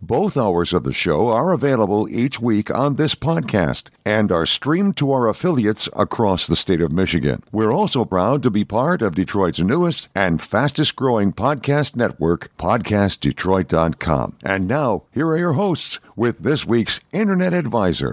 Both hours of the show are available each week on this podcast and are streamed to our affiliates across the state of Michigan. We're also proud to be part of Detroit's newest and fastest growing podcast network, PodcastDetroit.com. And now, here are your hosts with this week's Internet Advisor.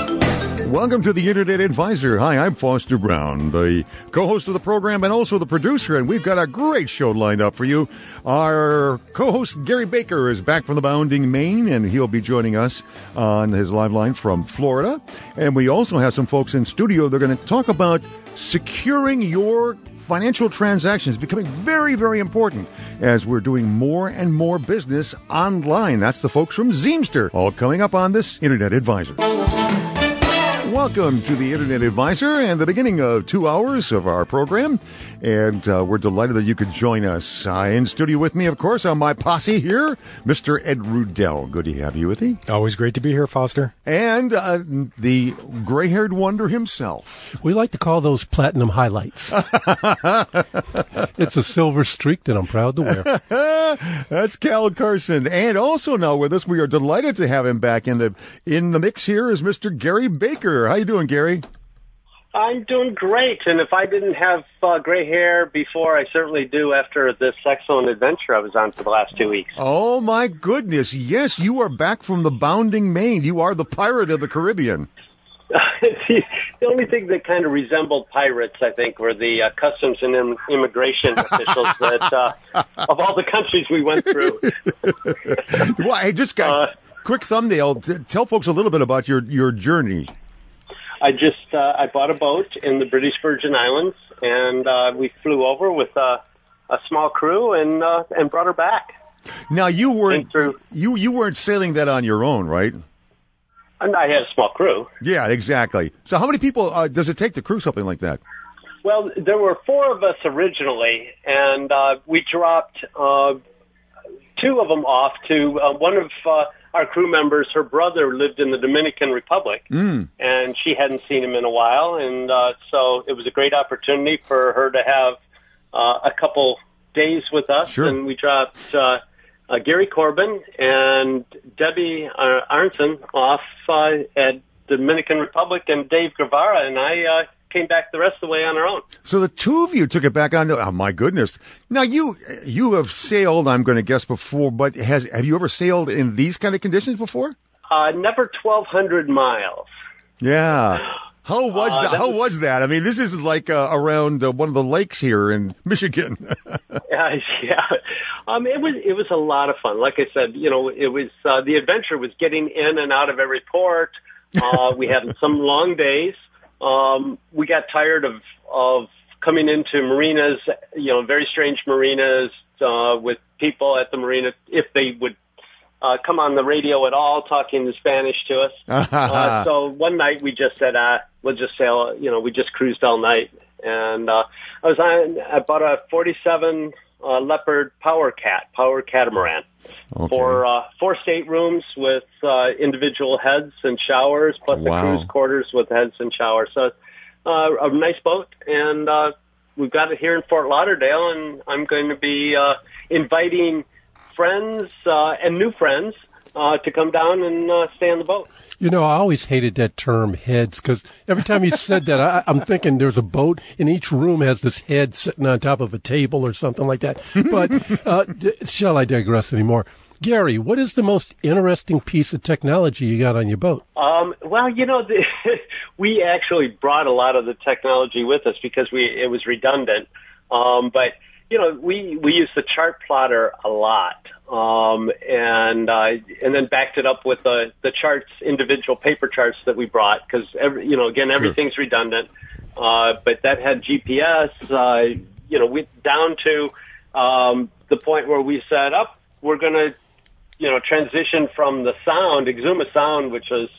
Welcome to the Internet Advisor. Hi, I'm Foster Brown, the co host of the program and also the producer, and we've got a great show lined up for you. Our co host, Gary Baker, is back from the bounding main, and he'll be joining us on his live line from Florida. And we also have some folks in studio. They're going to talk about securing your financial transactions becoming very, very important as we're doing more and more business online. That's the folks from Zeamster, all coming up on this Internet Advisor. Welcome to the Internet Advisor and the beginning of two hours of our program. And uh, we're delighted that you could join us. Uh, in studio with me, of course, on my posse here, Mr. Ed Rudell. Good to have you with me. Always great to be here, Foster. And uh, the gray haired wonder himself. We like to call those platinum highlights. it's a silver streak that I'm proud to wear. That's Cal Carson. And also now with us, we are delighted to have him back in the in the mix here is Mr. Gary Baker. How you doing, Gary? I'm doing great, and if I didn't have uh, gray hair before, I certainly do after this excellent adventure I was on for the last two weeks. Oh my goodness! Yes, you are back from the bounding main. You are the pirate of the Caribbean. the, the only thing that kind of resembled pirates, I think, were the uh, customs and Im- immigration officials that uh, of all the countries we went through. well, I just got Uh, quick thumbnail. Tell folks a little bit about your your journey. I just uh, I bought a boat in the British Virgin Islands, and uh, we flew over with uh, a small crew and uh, and brought her back. Now you weren't you you weren't sailing that on your own, right? And I had a small crew. Yeah, exactly. So how many people uh, does it take to crew something like that? Well, there were four of us originally, and uh, we dropped uh, two of them off to uh, one of uh, our crew members. Her brother lived in the Dominican Republic, Mm. and she hadn't seen him in a while, and uh, so it was a great opportunity for her to have uh, a couple days with us. Sure. And we dropped uh, uh, Gary Corbin and Debbie uh, Arnson off uh, at Dominican Republic, and Dave Guevara and I uh, came back the rest of the way on our own. So the two of you took it back on. Oh my goodness! Now you you have sailed. I'm going to guess before, but has have you ever sailed in these kind of conditions before? Uh, never 1,200 miles. Yeah. How was Uh, that? How was- was that? I mean, this is like uh, around uh, one of the lakes here in Michigan. Uh, yeah, um, it was it was a lot of fun. Like I said, you know, it was uh, the adventure was getting in and out of every port. Uh, we had some long days. Um, we got tired of of coming into marinas, you know, very strange marinas uh, with people at the marina if they would uh, come on the radio at all talking in Spanish to us. uh, so one night we just said, uh, we'll just sail, you know, we just cruised all night. And, uh, I was on, I bought a 47, uh, Leopard Power Cat, Power Catamaran Okay. for, uh, four staterooms with, uh, individual heads and showers, plus Wow. the cruise quarters with heads and showers. So, uh, a nice boat. And, uh, we've got it here in Fort Lauderdale and I'm going to be, uh, inviting friends, uh, and new friends, uh, to come down and, uh, stay on the boat. You know, I always hated that term heads because every time you said that, I, I'm thinking there's a boat and each room has this head sitting on top of a table or something like that. But uh, d- shall I digress anymore? Gary, what is the most interesting piece of technology you got on your boat? Um, well, you know, the, we actually brought a lot of the technology with us because we it was redundant. Um, but you know, we we use the chart plotter a lot, um, and uh, and then backed it up with the the charts, individual paper charts that we brought because every you know again everything's redundant. Uh, but that had GPS. Uh, you know, we down to um, the point where we said, up, oh, we're going to, you know, transition from the sound, Exuma Sound, which is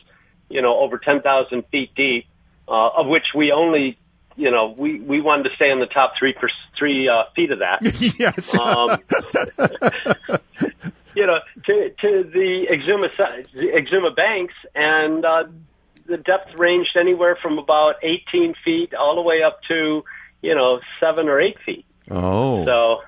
you know, over 10,000 feet deep, uh, of which we only, you know, we, we wanted to stay in the top three, per, three uh, feet of that. yes. Um, you know, to, to the Exuma, the Exuma banks, and uh, the depth ranged anywhere from about 18 feet all the way up to, you know, seven or eight feet. Oh. So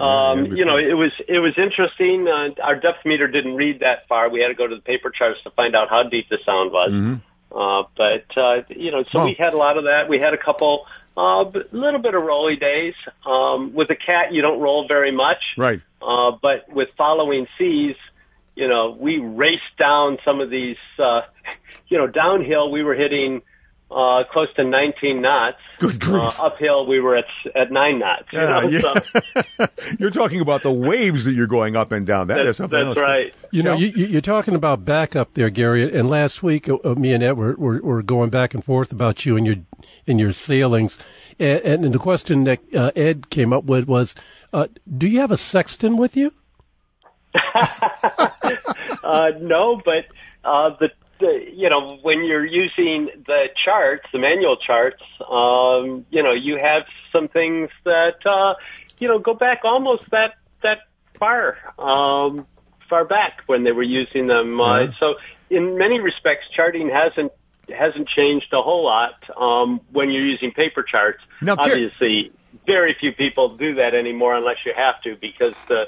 um, you know, it was it was interesting. Uh, our depth meter didn't read that far. We had to go to the paper charts to find out how deep the sound was. Mm-hmm. Uh, but uh, you know, so we had a lot of that. We had a couple, a uh, little bit of rolly days. Um, with a cat, you don't roll very much, right? Uh, but with following seas, you know, we raced down some of these. Uh, you know, downhill, we were hitting uh, close to 19 knots. Good grief. Uh, uphill, we were at at nine knots. You know? yeah. so, you're talking about the waves that you're going up and down. That that's, is something that's else. right. You know, you, you're talking about backup there, Gary. And last week, uh, uh, me and Ed were, were, were, going back and forth about you and your in your sailings. And, and the question that uh, Ed came up with was, uh, "Do you have a sextant with you?" uh, no, but uh, the the, you know, when you're using the charts, the manual charts, um, you know, you have some things that, uh, you know, go back almost that, that far, um, far back when they were using them. Uh, Yeah. so in many respects, charting hasn't, hasn't changed a whole lot, um, when you're using paper charts. Now, Obviously, very few people do that anymore unless you have to because the,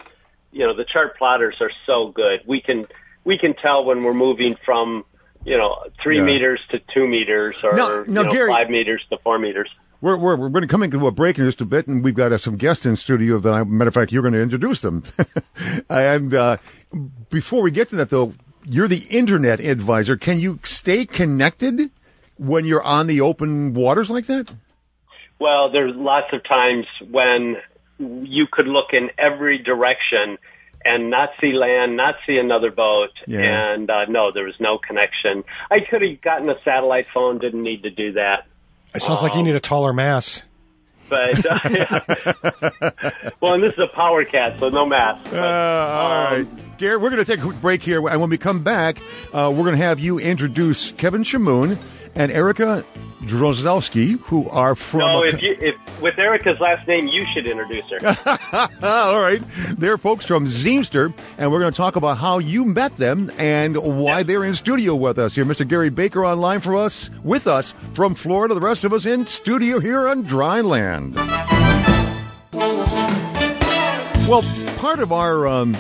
you know, the chart plotters are so good. We can, we can tell when we're moving from, you know, three Yeah. meters to two meters or Now- now, you know, Gary- five meters to four meters. We're, we're, we're going to come into a break in just a bit, and we've got uh, some guests in studio. That, I, matter of fact, you're going to introduce them. and uh, before we get to that, though, you're the internet advisor. Can you stay connected when you're on the open waters like that? Well, there's lots of times when you could look in every direction and not see land, not see another boat, Yeah. and uh, no, there was no connection. I could have gotten a satellite phone, didn't need to do that. It sounds like you need a taller mass. But uh, yeah. well, and this is a power cat, so no mask. But, Uh, all um, right. Gary, we're going to take a quick break here. And when we come back, uh, we're going to have you introduce Kevin Shamoon and Erica Drozdowski, who are from. No, if you if with Erica's last name, you should introduce her. all right. They're folks from Zeamster, and we're going to talk about how you met them and why they're in studio with us here. Mr. Gary Baker online for us, with us from Florida, the rest of us in studio here on Dry Land. Well, part of our, um,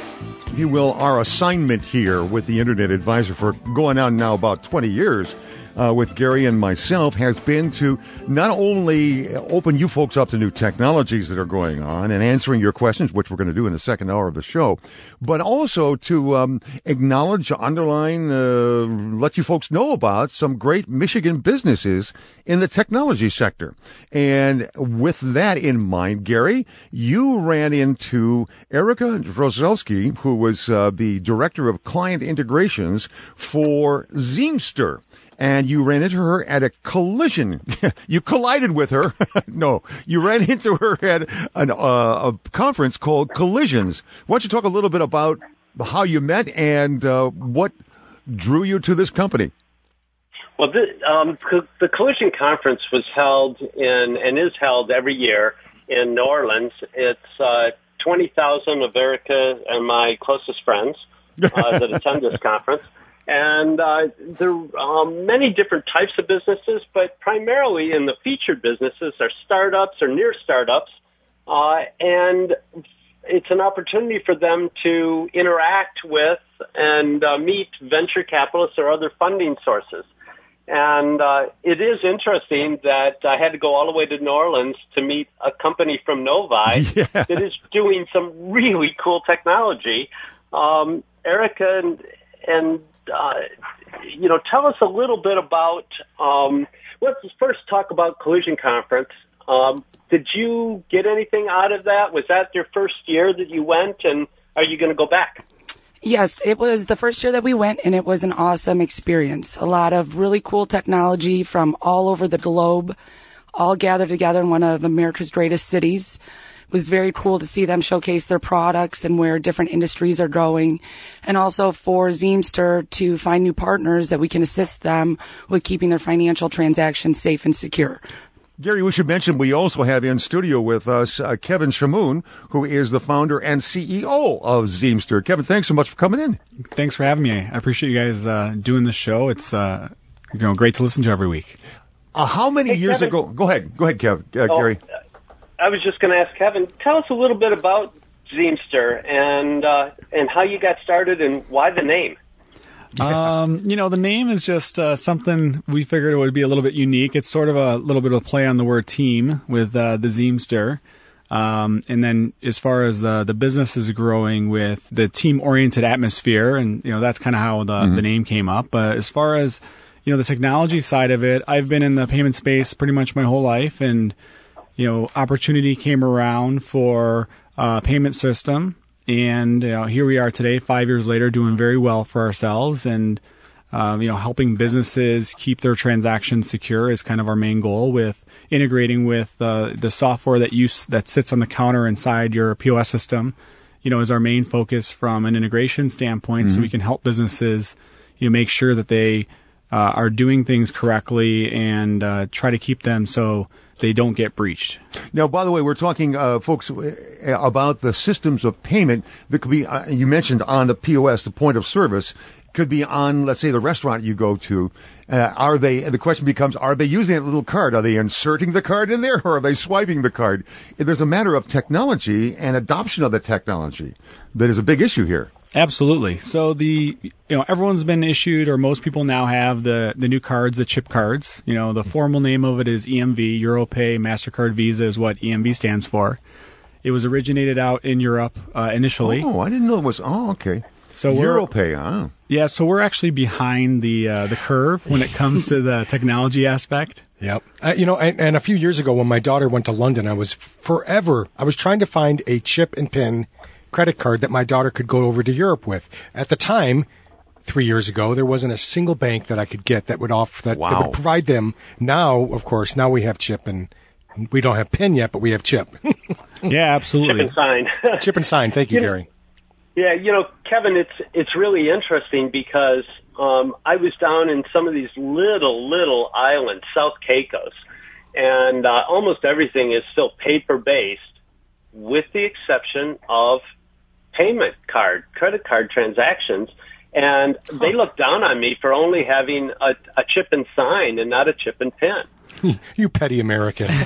if you will, our assignment here with the Internet Advisor for going on now about 20 years uh, with Gary and myself has been to not only open you folks up to new technologies that are going on and answering your questions, which we're going to do in the second hour of the show, but also to um, acknowledge, underline, uh, let you folks know about some great Michigan businesses in the technology sector. And with that in mind, Gary, you ran into Erica Drozelski, who was uh, the director of client integrations for Zeamster. And you ran into her at a collision. you collided with her. no, you ran into her at an, uh, a conference called Collisions. Why don't you talk a little bit about how you met and uh, what drew you to this company? Well, the, um, the Collision Conference was held in and is held every year in New Orleans. It's uh, 20,000 of Erica and my closest friends uh, that attend this conference. And uh, there are um, many different types of businesses, but primarily in the featured businesses are startups or near startups. Uh, and it's an opportunity for them to interact with and uh, meet venture capitalists or other funding sources. And uh, it is interesting that I had to go all the way to New Orleans to meet a company from Novi Yeah. that is doing some really cool technology. um, Erica, and and uh, you know, tell us a little bit about. Um, let's first talk about Collision Conference. Um, did you get anything out of that? Was that your first year that you went, and are you going to go back? Yes, it was the first year that we went, and it was an awesome experience. A lot of really cool technology from all over the globe, all gathered together in one of America's greatest cities. It was very cool to see them showcase their products and where different industries are going, and also for Zeamster to find new partners that we can assist them with keeping their financial transactions safe and secure. Gary, we should mention we also have in studio with us uh, Kevin Shamoon, who is the founder and CEO of Zeamster. Kevin, thanks so much for coming in. Thanks for having me. I appreciate you guys uh, doing this show. It's uh, you know great to listen to every week. Uh, how many Hey, years Kevin. ago? Go ahead, go ahead, Kevin, uh, Oh, Gary. I was just going to ask Kevin. Tell us a little bit about Zeamster and uh, and how you got started and why the name. Um, you know, the name is just uh, something we figured it would be a little bit unique. It's sort of a little bit of a play on the word team with uh, the Zeamster. Um, and then as far as the, the business is growing with the team oriented atmosphere, and, you know, that's kind of how the, the name came up. But as far as, you know, the technology side of it, I've been in the payment space pretty much my whole life. And, you know, opportunity came around for a payment system. And, you know, here we are today, five years later, doing very well for ourselves. And, um, you know, helping businesses keep their transactions secure is kind of our main goal with integrating with uh, the software that you that sits on the counter inside your POS system. You know, is our main focus from an integration standpoint, so we can help businesses, you know, make sure that they uh, are doing things correctly and uh, try to keep them so they don't get breached. Now, by the way, we're talking, uh, folks, uh, about the systems of payment that could be, uh, you mentioned on the POS, the point of service, could be on, let's say, the restaurant you go to. Uh, are they, the question becomes, are they using that little card? Are they inserting the card in there or are they swiping the card? There's a matter of technology and adoption of the technology that is a big issue here. Absolutely. So the you know everyone's been issued, or most people now have the the new cards, the chip cards. You know the formal name of it is EMV, EuroPay, Mastercard, Visa is what EMV stands for. It was originated out in Europe uh, initially. Oh, I didn't know it was, oh, okay. So Europay, huh? Yeah, so we're actually behind the uh, the curve when it comes to the technology aspect. Yep. Uh, you know, and, and a few years ago when my daughter went to London, I was forever, I was trying to find a chip and pin credit card that my daughter could go over to Europe with. At the time, three years ago, there wasn't a single bank that I could get that would offer that, that would provide them. Now, of course, now we have chip and we don't have pin yet, but we have chip. Yeah, absolutely. Chip and sign. chip and sign. Thank you, You know- Gary. yeah, you know, Kevin, it's it's really interesting because um, I was down in some of these little little islands, South Caicos, and uh, almost everything is still paper based, with the exception of payment card, credit card transactions. And they look down on me for only having a, a chip and sign and not a chip and pin. You petty American.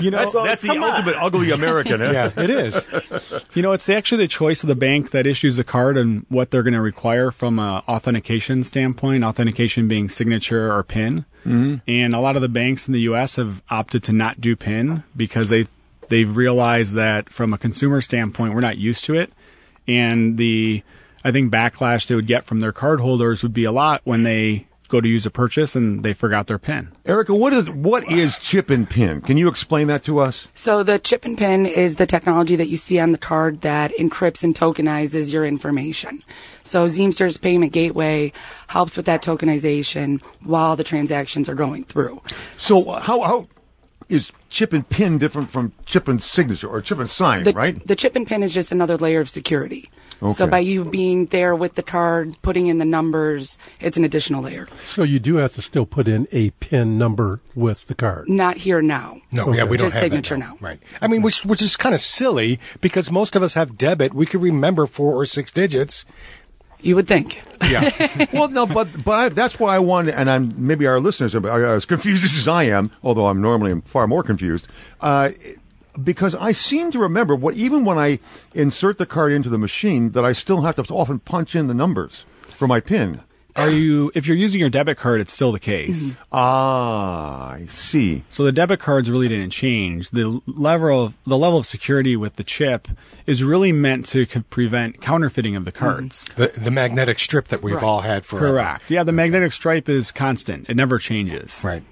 You know, That's, that's the ultimate ugly American, huh? yeah, it is. You know, it's actually the choice of the bank that issues the card and what they're going to require from a authentication standpoint. Authentication being signature or PIN, mm-hmm. and a lot of the banks in the U.S. have opted to not do PIN because they they've realized that from a consumer standpoint, we're not used to it, and the I think backlash they would get from their cardholders would be a lot when they go to use a purchase and they forgot their PIN. Erica, what is what is chip and pin? Can you explain that to us? So the chip and pin is the technology that you see on the card that encrypts and tokenizes your information. So Zeamster's payment gateway helps with that tokenization while the transactions are going through. So how how is chip and pin different from chip and signature or chip and sign, The, right? the chip and pin is just another layer of security. Okay. So by you being there with the card, putting in the numbers, it's an additional layer. So you do have to still put in a PIN number with the card. Not here now. No, yeah, we don't Just have signature that now. Right. I mean, which which is kind of silly because most of us have debit. We could remember four or six digits. You would think. Yeah. well, no, but but that's why I want, and I'm maybe our listeners are, are as confused as I am, although I'm normally far more confused. Uh, because I seem to remember what even when I insert the card into the machine, that I still have to often punch in the numbers for my pin. Are you if you're using your debit card, it's still the case. Ah, I see. So the debit cards really didn't change. The level of the level of security with the chip is really meant to co- prevent counterfeiting of the cards. The, the magnetic strip that we've all had for Correct. Yeah, the magnetic stripe is constant. It never changes. Right.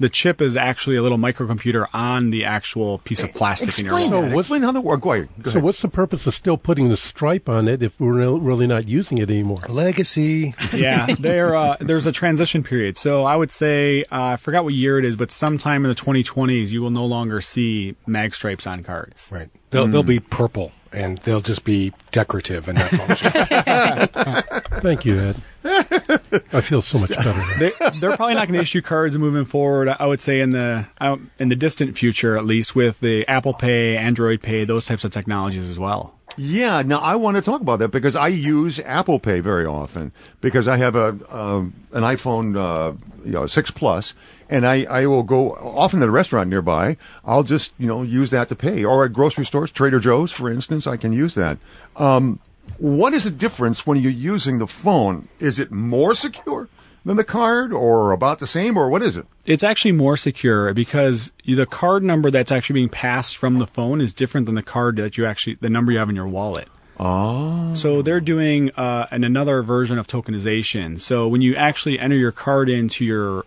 The chip is actually a little microcomputer on the actual piece of plastic in your Explain wallet. that. Explain how that works. Go ahead. Go So ahead. what's the purpose of still putting the stripe on it if we're re- really not using it anymore? Legacy. yeah, there. Uh, there's a transition period. So I would say uh, I forgot what year it is, but sometime in the 2020s, you will no longer see mag stripes on cards. Right. They'll, they'll be purple and they'll just be decorative and not functional. Thank you, Ed. I feel so much better. They, they're probably not going to issue cards moving forward. I would say in the in the distant future, at least with the Apple Pay, Android Pay, those types of technologies as well. Yeah, now I want to talk about that because I use Apple Pay very often because I have a um, an iPhone uh, you know six plus, and I, I will go often to the restaurant nearby. I'll just you know use that to pay, or at grocery stores, Trader Joe's, for instance, I can use that. Um, what is the difference when you're using the phone? Is it more secure than the card, or about the same, or what is it? It's actually more secure because the card number that's actually being passed from the phone is different than the card that you actually the number you have in your wallet. Oh. So they're doing uh, an, another version of tokenization. So when you actually enter your card into your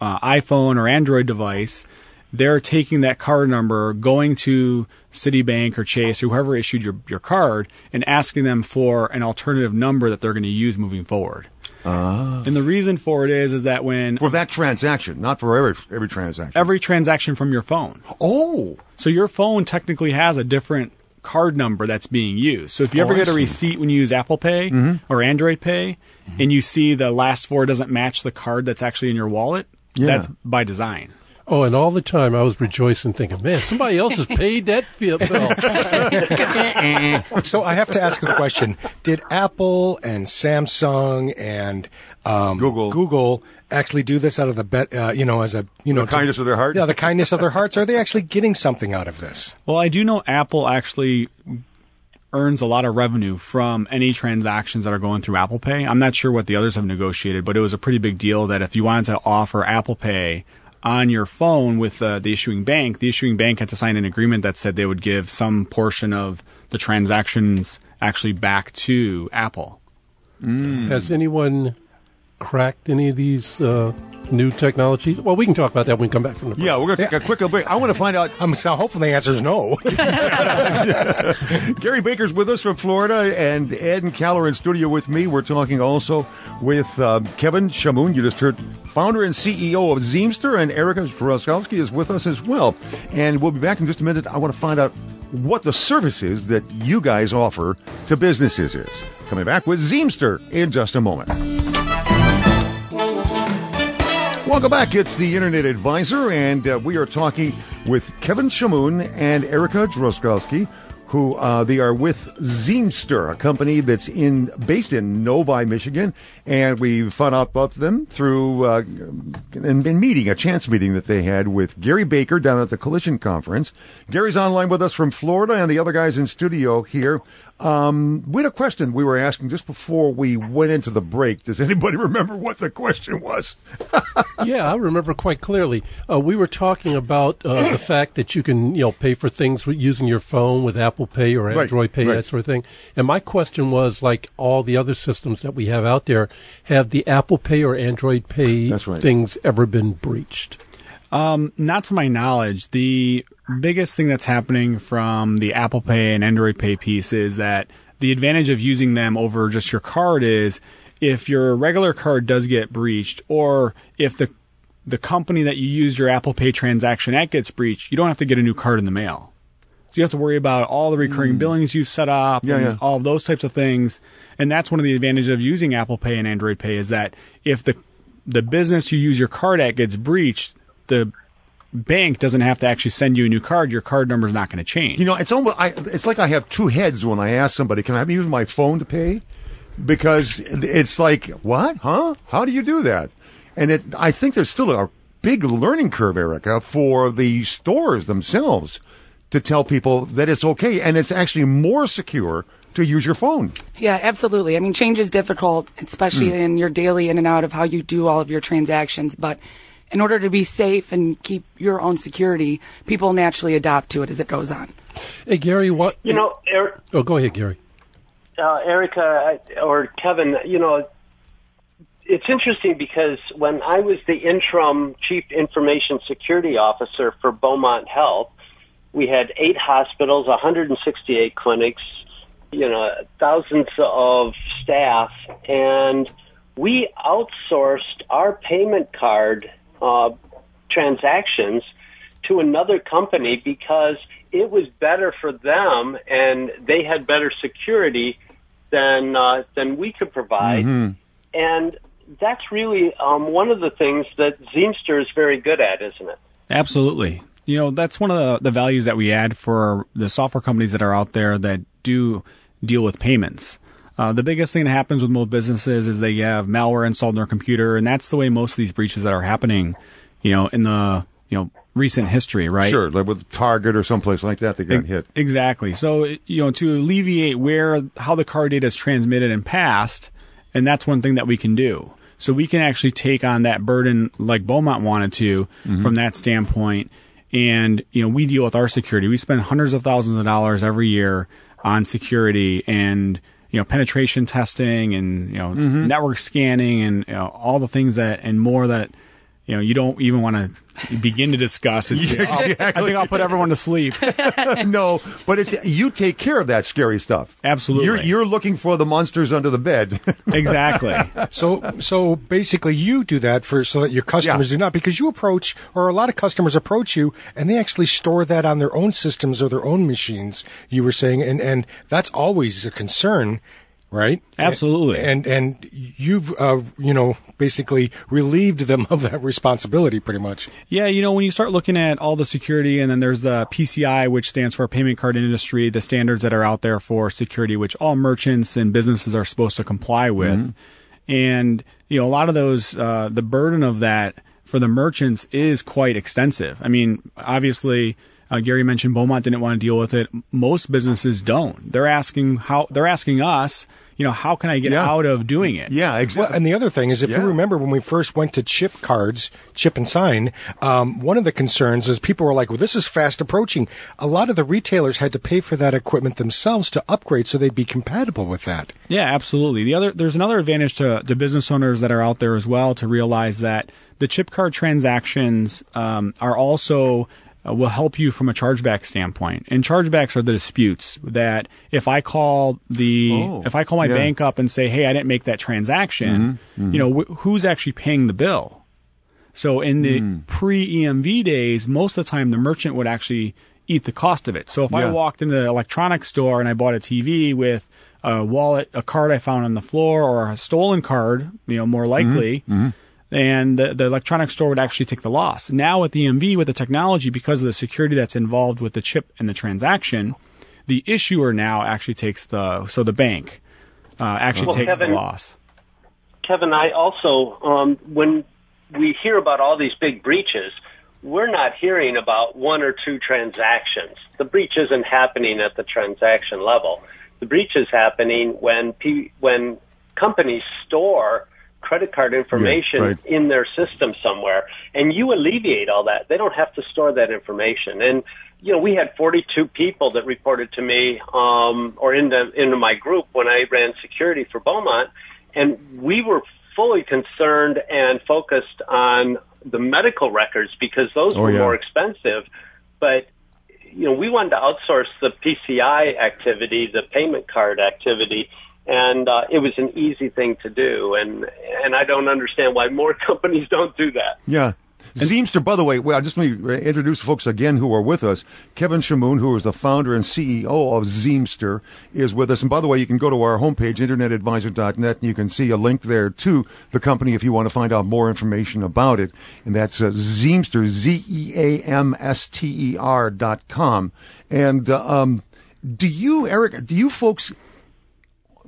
uh, iPhone or Android device, they're taking that card number, going to Citibank or Chase or whoever issued your, your card, and asking them for an alternative number that they're going to use moving forward. Ah. And the reason for it is is that when For that transaction, not for every every transaction. every transaction from your phone. oh, So your phone technically has a different card number that's being used. So if you Oh, ever I get a receipt when you use Apple Pay mm-hmm. or Android Pay mm-hmm. and you see the last four doesn't match the card that's actually in your wallet, Yeah. that's by design. Oh, and all the time I was rejoicing, thinking, "Man, somebody else has paid that fi- bill." so I have to ask a question. Did Apple and Samsung and um, Google. Google actually do this out of the bet, uh, you know, as a, you know, The kindness of their heart? Yeah, the kindness of their hearts. Are they actually getting something out of this? Well, I do know Apple actually earns a lot of revenue from any transactions that are going through Apple Pay. I'm not sure what the others have negotiated, but it was a pretty big deal that if you wanted to offer Apple Pay on your phone with uh, the issuing bank, the issuing bank had to sign an agreement that said they would give some portion of the transactions actually back to Apple. Has anyone cracked any of these uh, new technologies? Well, we can talk about that when we come back from the break. yeah. We're gonna take a quick little break. I want to find out Um, so hopefully the answer is no. Gary Baker's with us from Florida, and Ed and Cal are in studio with me. We're talking also with uh, Kevin Shamoun. You just heard founder and CEO of Zeamster, and Erica Froskowski is with us as well. And we'll be back in just a minute. I want to find out what the services that you guys offer to businesses is. Coming back with Zeamster in just a moment. Welcome back. It's the Internet Advisor, and uh, we are talking with Kevin Shamoun and Erica Droskowski, who uh, they are with Zeamster, a company that's in based in Novi, Michigan, and we found out about them through uh, in meeting a chance meeting that they had with Gary Baker down at the Collision Conference. Gary's online with us from Florida, and the other guys in studio here. Um, we had a question we were asking just before we went into the break. Does anybody remember what the question was? Yeah, I remember quite clearly. Uh, we were talking about uh, the fact that you can, you know, pay for things using your phone with Apple Pay or Right, Android Pay, right. that sort of thing. And my question was, like all the other systems that we have out there, have the Apple Pay or Android Pay right. things ever been breached? Um, not to my knowledge. The biggest thing that's happening from the Apple Pay and Android Pay piece is that the advantage of using them over just your card is if your regular card does get breached or if the the company that you use your Apple Pay transaction at gets breached, you don't have to get a new card in the mail. So you have to worry about all the recurring mm. billings you've set up. Yeah, and yeah. all those types of things. And that's one of the advantages of using Apple Pay and Android Pay is that if the the business you use your card at gets breached, the bank doesn't have to actually send you a new card. Your card number is not going to change. You know, it's almost I, it's like I have two heads when I ask somebody, "Can I use my phone to pay?" Because it's like, "What? Huh? How do you do that?" And it, I think there's still a big learning curve, Erica, for the stores themselves to tell people that it's okay, and it's actually more secure to use your phone. Yeah, absolutely. I mean, change is difficult, especially Hmm. in your daily in and out of how you do all of your transactions. But in order to be safe and keep your own security, people naturally adopt to it as it goes on. Hey, Gary, what? You know, er, Oh, go ahead, Gary. uh, Erica or Kevin, you know, it's interesting because when I was the interim chief information security officer for Beaumont Health, we had eight hospitals, 168 clinics, you know, thousands of staff, and we outsourced our payment card uh, transactions to another company because it was better for them and they had better security than uh, than we could provide. And that's really um, one of the things that Zeamster is very good at, isn't it? Absolutely. You know, that's one of the, the values that we add for the software companies that are out there that do deal with payments. Uh, the biggest thing that happens with most businesses is they have malware installed in their computer, and that's the way most of these breaches that are happening, you know, in the you know recent history, right? Sure, like with Target or someplace like that, they got E- hit. Exactly. So, you know, to alleviate where how the card data is transmitted and passed, and that's one thing that we can do. So we can actually take on that burden like Beaumont wanted to from that standpoint. And, you know, we deal with our security. We spend hundreds of thousands of dollars every year on security and, you know, penetration testing and, you know, mm-hmm. network scanning and, you know, all the things that and more that, you know, you don't even want to begin to discuss. it. Yeah, I'll- I think I'll put everyone to sleep. no, but it's you take care of that scary stuff. Absolutely. You're you're looking for the monsters under the bed. Exactly. So, so basically, you do that for so that your customers Yeah. do not, because you approach, or a lot of customers approach you, and they actually store that on their own systems or their own machines. You were saying, and and that's always a concern, right? Absolutely. And and you've uh, you know basically relieved them of that responsibility, pretty much. Yeah, you know, when you start looking at all the security, and then there's the PCI, which stands for Payment Card Industry, the standards that are out there for security, which all merchants and businesses are supposed to comply with. And, you know, a lot of those, uh, the burden of that for the merchants is quite extensive. I mean, obviously, uh, Gary mentioned Beaumont didn't want to deal with it. Most businesses don't. They're asking how, they're asking us, you know, how can I get Yeah. out of doing it? yeah, Well, exactly. and the other thing is, if Yeah. you remember when we first went to chip cards, chip and sign, um, one of the concerns is people were like, "Well, this is fast approaching." A lot of the retailers had to pay for that equipment themselves to upgrade so they'd be compatible with that. Yeah, absolutely. The other there's another advantage to, to business owners that are out there as well to realize that the chip card transactions um, are also uh, will help you from a chargeback standpoint. And chargebacks are the disputes that if I call the Oh, if I call my yeah. bank up and say, "Hey, I didn't make that transaction," mm-hmm, mm-hmm. you know, wh- who's actually paying the bill? So in the mm. pre EMV days, most of the time the merchant would actually eat the cost of it. So if I walked into the electronics store and I bought a TV with a wallet, a card I found on the floor, or a stolen card, you know, more mm-hmm, likely, and the, the electronics store would actually take the loss. Now with the EMV, with the technology, because of the security that's involved with the chip and the transaction, the issuer now actually takes the so the bank uh, actually Well, takes Kevin- the loss. Kevin, I also, um, when we hear about all these big breaches, we're not hearing about one or two transactions. The breach isn't happening at the transaction level. The breach is happening when P- when companies store credit card information right. in their system somewhere, and you alleviate all that. They don't have to store that information. And you know, we had 42 people that reported to me um, or into into my group when I ran security for Beaumont, and we were fully concerned and focused on the medical records because those Oh, were yeah. more expensive. But you know, we wanted to outsource the PCI activity, the payment card activity, and uh, it was an easy thing to do. And and I don't understand why more companies don't do that. Yeah. Zeamster, by the way, well, just let me introduce folks again who are with us. Kevin Shamoon, who is the founder and CEO of Zeamster, is with us. And by the way, you can go to our homepage, internetadvisor.net, and you can see a link there to the company if you want to find out more information about it. And that's uh, Zeamster, E Z-E-A-M-S-T-E-R dot com. And uh, um, do you, Eric, do you folks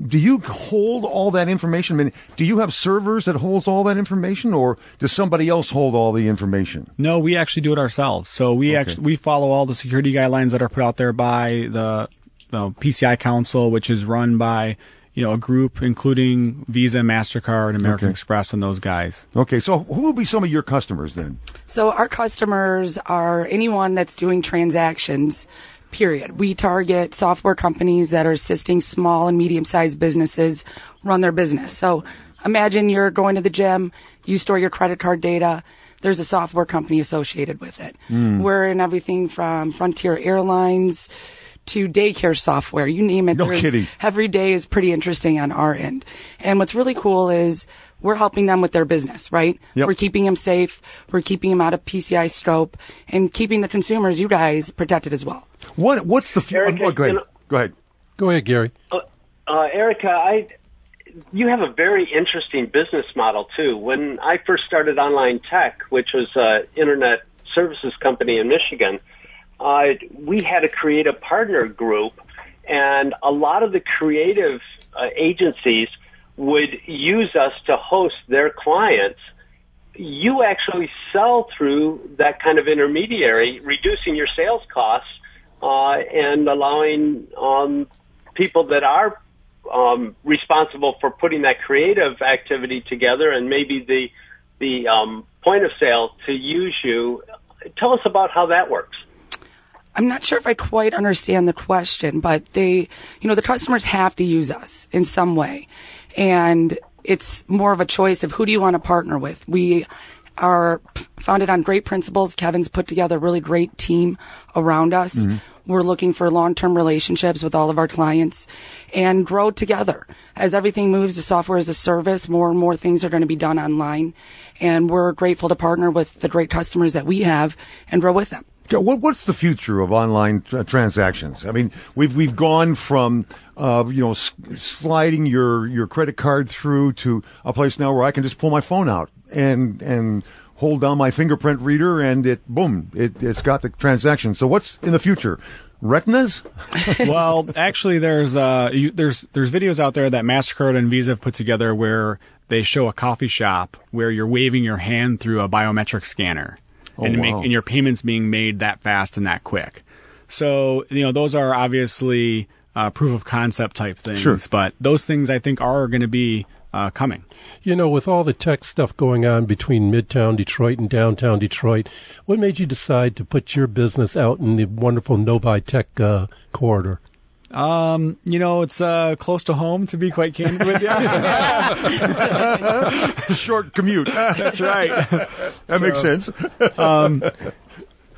do you hold all that information? I mean, do you have servers that holds all that information, or does somebody else hold all the information? No, we actually do it ourselves. So we Okay. actually we follow all the security guidelines that are put out there by the the PCI Council, which is run by you know a group including Visa, Mastercard, American Okay. Express, and those guys. Okay, so who will be some of your customers then? So our customers are anyone that's doing transactions. Period. We target software companies that are assisting small and medium-sized businesses run their business. So imagine you're going to the gym, you store your credit card data. There's a software company associated with it. Hmm. We're in everything from Frontier Airlines to daycare software. You name it. No kidding. Every day is pretty interesting on our end. And what's really cool is we're helping them with their business, right? Yep. We're keeping them safe. We're keeping them out of PCI stroke and keeping the consumers, you guys, protected as well. What what's the future? Erica, go ahead. go ahead. Go ahead, Gary. Uh, Erica, I you have a very interesting business model too. When I first started Online Tech, which was an internet services company in Michigan, uh, we had to create a partner group, and a lot of the creative uh, agencies would use us to host their clients. You actually sell through that kind of intermediary, reducing your sales costs uh, and allowing um, people that are um, responsible for putting that creative activity together and maybe the the um, point of sale to use you. Tell us about how that works. I'm not sure if I quite understand the question, but they, you know, the customers have to use us in some way. And it's more of a choice of who do you want to partner with. We are founded on great principles. Kevin's put together a really great team around us. Mm-hmm. We're looking for long-term relationships with all of our clients and grow together. As everything moves to software as a service, more and more things are going to be done online. And we're grateful to partner with the great customers that we have and grow with them. Yeah, What, what's the future of online uh, transactions? I mean, we've we've gone from uh, you know s- sliding your your credit card through to a place now where I can just pull my phone out and and hold down my fingerprint reader and it boom it, it's got the transaction. So what's in the future? Retinas? well, actually, there's uh, you, there's there's videos out there that Mastercard and Visa have put together where they show a coffee shop where you're waving your hand through a biometric scanner, and, Oh, make, and your payments being made that fast and that quick. So you know those are obviously uh, proof of concept type things, Sure. but those things I think are going to be uh, coming. You know, with all the tech stuff going on between Midtown Detroit and downtown Detroit, what made you decide to put your business out in the wonderful Novi Tech uh, corridor? Um, you know, it's uh, close to home to be quite candid with you. Short commute. That's right. that makes sense. Um,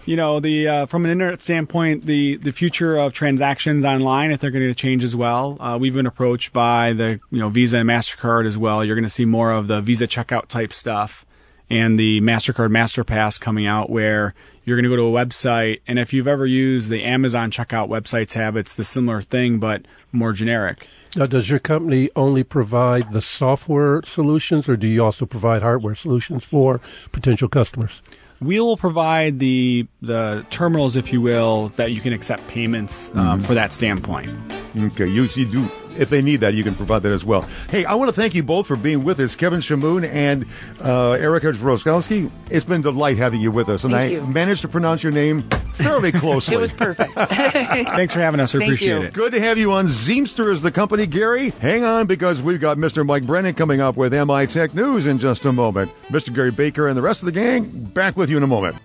you know the uh, from an internet standpoint the the future of transactions online i they're going to change as well uh, we've been approached by the you know visa and mastercard as well you're going to see more of the visa checkout type stuff and the mastercard masterpass coming out where you're going to go to a website and if you've ever used the amazon checkout website tab it's the similar thing but more generic Now, does your company only provide the software solutions, or do you also provide hardware solutions for potential customers? we will provide the the terminals if you will that you can accept payments um, for that standpoint Okay, you, you do. If they need that, you can provide that as well. Hey, I want to thank you both for being with us, Kevin Shamoon and uh, Erica Droskowski. It's been a delight having you with us, and Thank I you. managed to pronounce your name fairly closely. It was perfect. thanks for having us we Thank appreciate you. it Good to have you on Zeamster as the company, Gary. Hang on because we've got Mr. Mike Brennan coming up with MI Tech News in just a moment. Mr. Gary Baker and the rest of the gang back with you in a moment.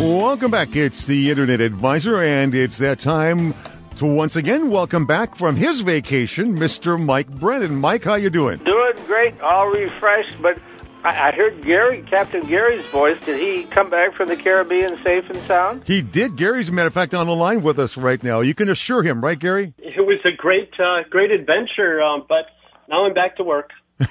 Welcome back. It's the Internet Advisor, and it's that time to once again welcome back from his vacation, Mr. Mike Brennan. Mike, how you doing? Doing great, all refreshed, but I, I heard Gary, Captain Gary's voice. Did he come back from the Caribbean safe and sound? He did. Gary's, a matter of fact, on the line with us right now. You can assure him, right, Gary? It was a great, uh, great adventure, um, but now I'm back to work.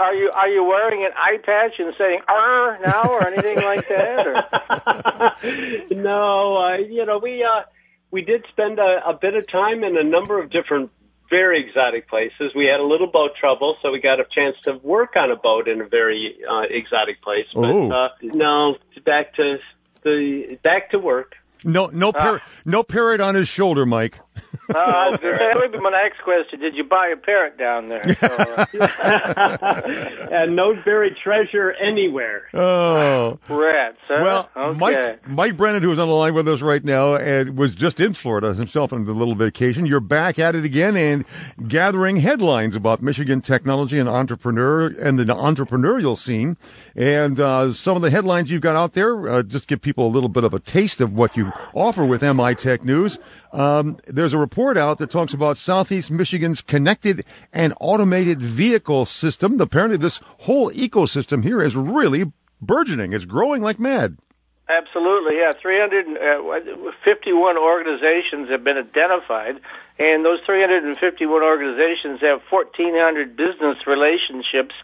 Are you are you wearing an eye patch and saying "er" now or anything like that? Or? no, uh, you know we uh, we did spend a, a bit of time in a number of different very exotic places. We had a little boat trouble, so we got a chance to work on a boat in a very uh, exotic place. But Oh. uh, no, back to the back to work. No, no, par- no parrot on his shoulder, Mike. Uh, I was gonna say, that would be my next question. Did you buy a parrot down there? So, uh, and no buried treasure anywhere. Oh. rats, huh? Well, okay. Mike, Mike Brennan, who's on the line with us right now, and was just in Florida himself on a little vacation. You're back at it again and gathering headlines about Michigan technology and entrepreneur and the entrepreneurial scene. And uh, some of the headlines you've got out there, uh, just give people a little bit of a taste of what you offer with MI Tech News. Um, there's a report out that talks about Southeast Michigan's connected and automated vehicle system. Apparently, this whole ecosystem here is really burgeoning. It's growing like mad. Absolutely, yeah. 351 uh, organizations have been identified, and those 351 organizations have 1,400 business relationships.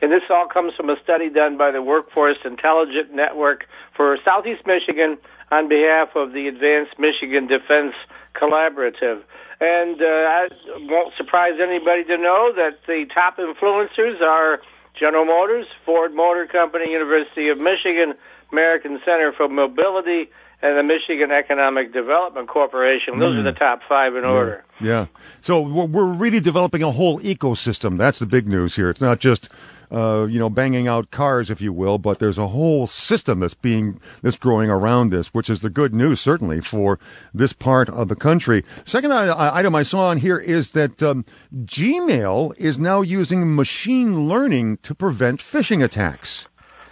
And this all comes from a study done by the Workforce Intelligence Network for Southeast Michigan on behalf of the Advanced Michigan Defense Collaborative. And uh, it won't surprise anybody to know that the top influencers are General Motors, Ford Motor Company, University of Michigan, American Center for Mobility, and the Michigan Economic Development Corporation. Those are the top five in order. Yeah. So we're really developing a whole ecosystem. That's the big news here. It's not just, uh, you know, banging out cars, if you will, but there's a whole system that's being, that's growing around this, which is the good news, certainly, for this part of the country. Second item I saw on here is that um, Gmail is now using machine learning to prevent phishing attacks.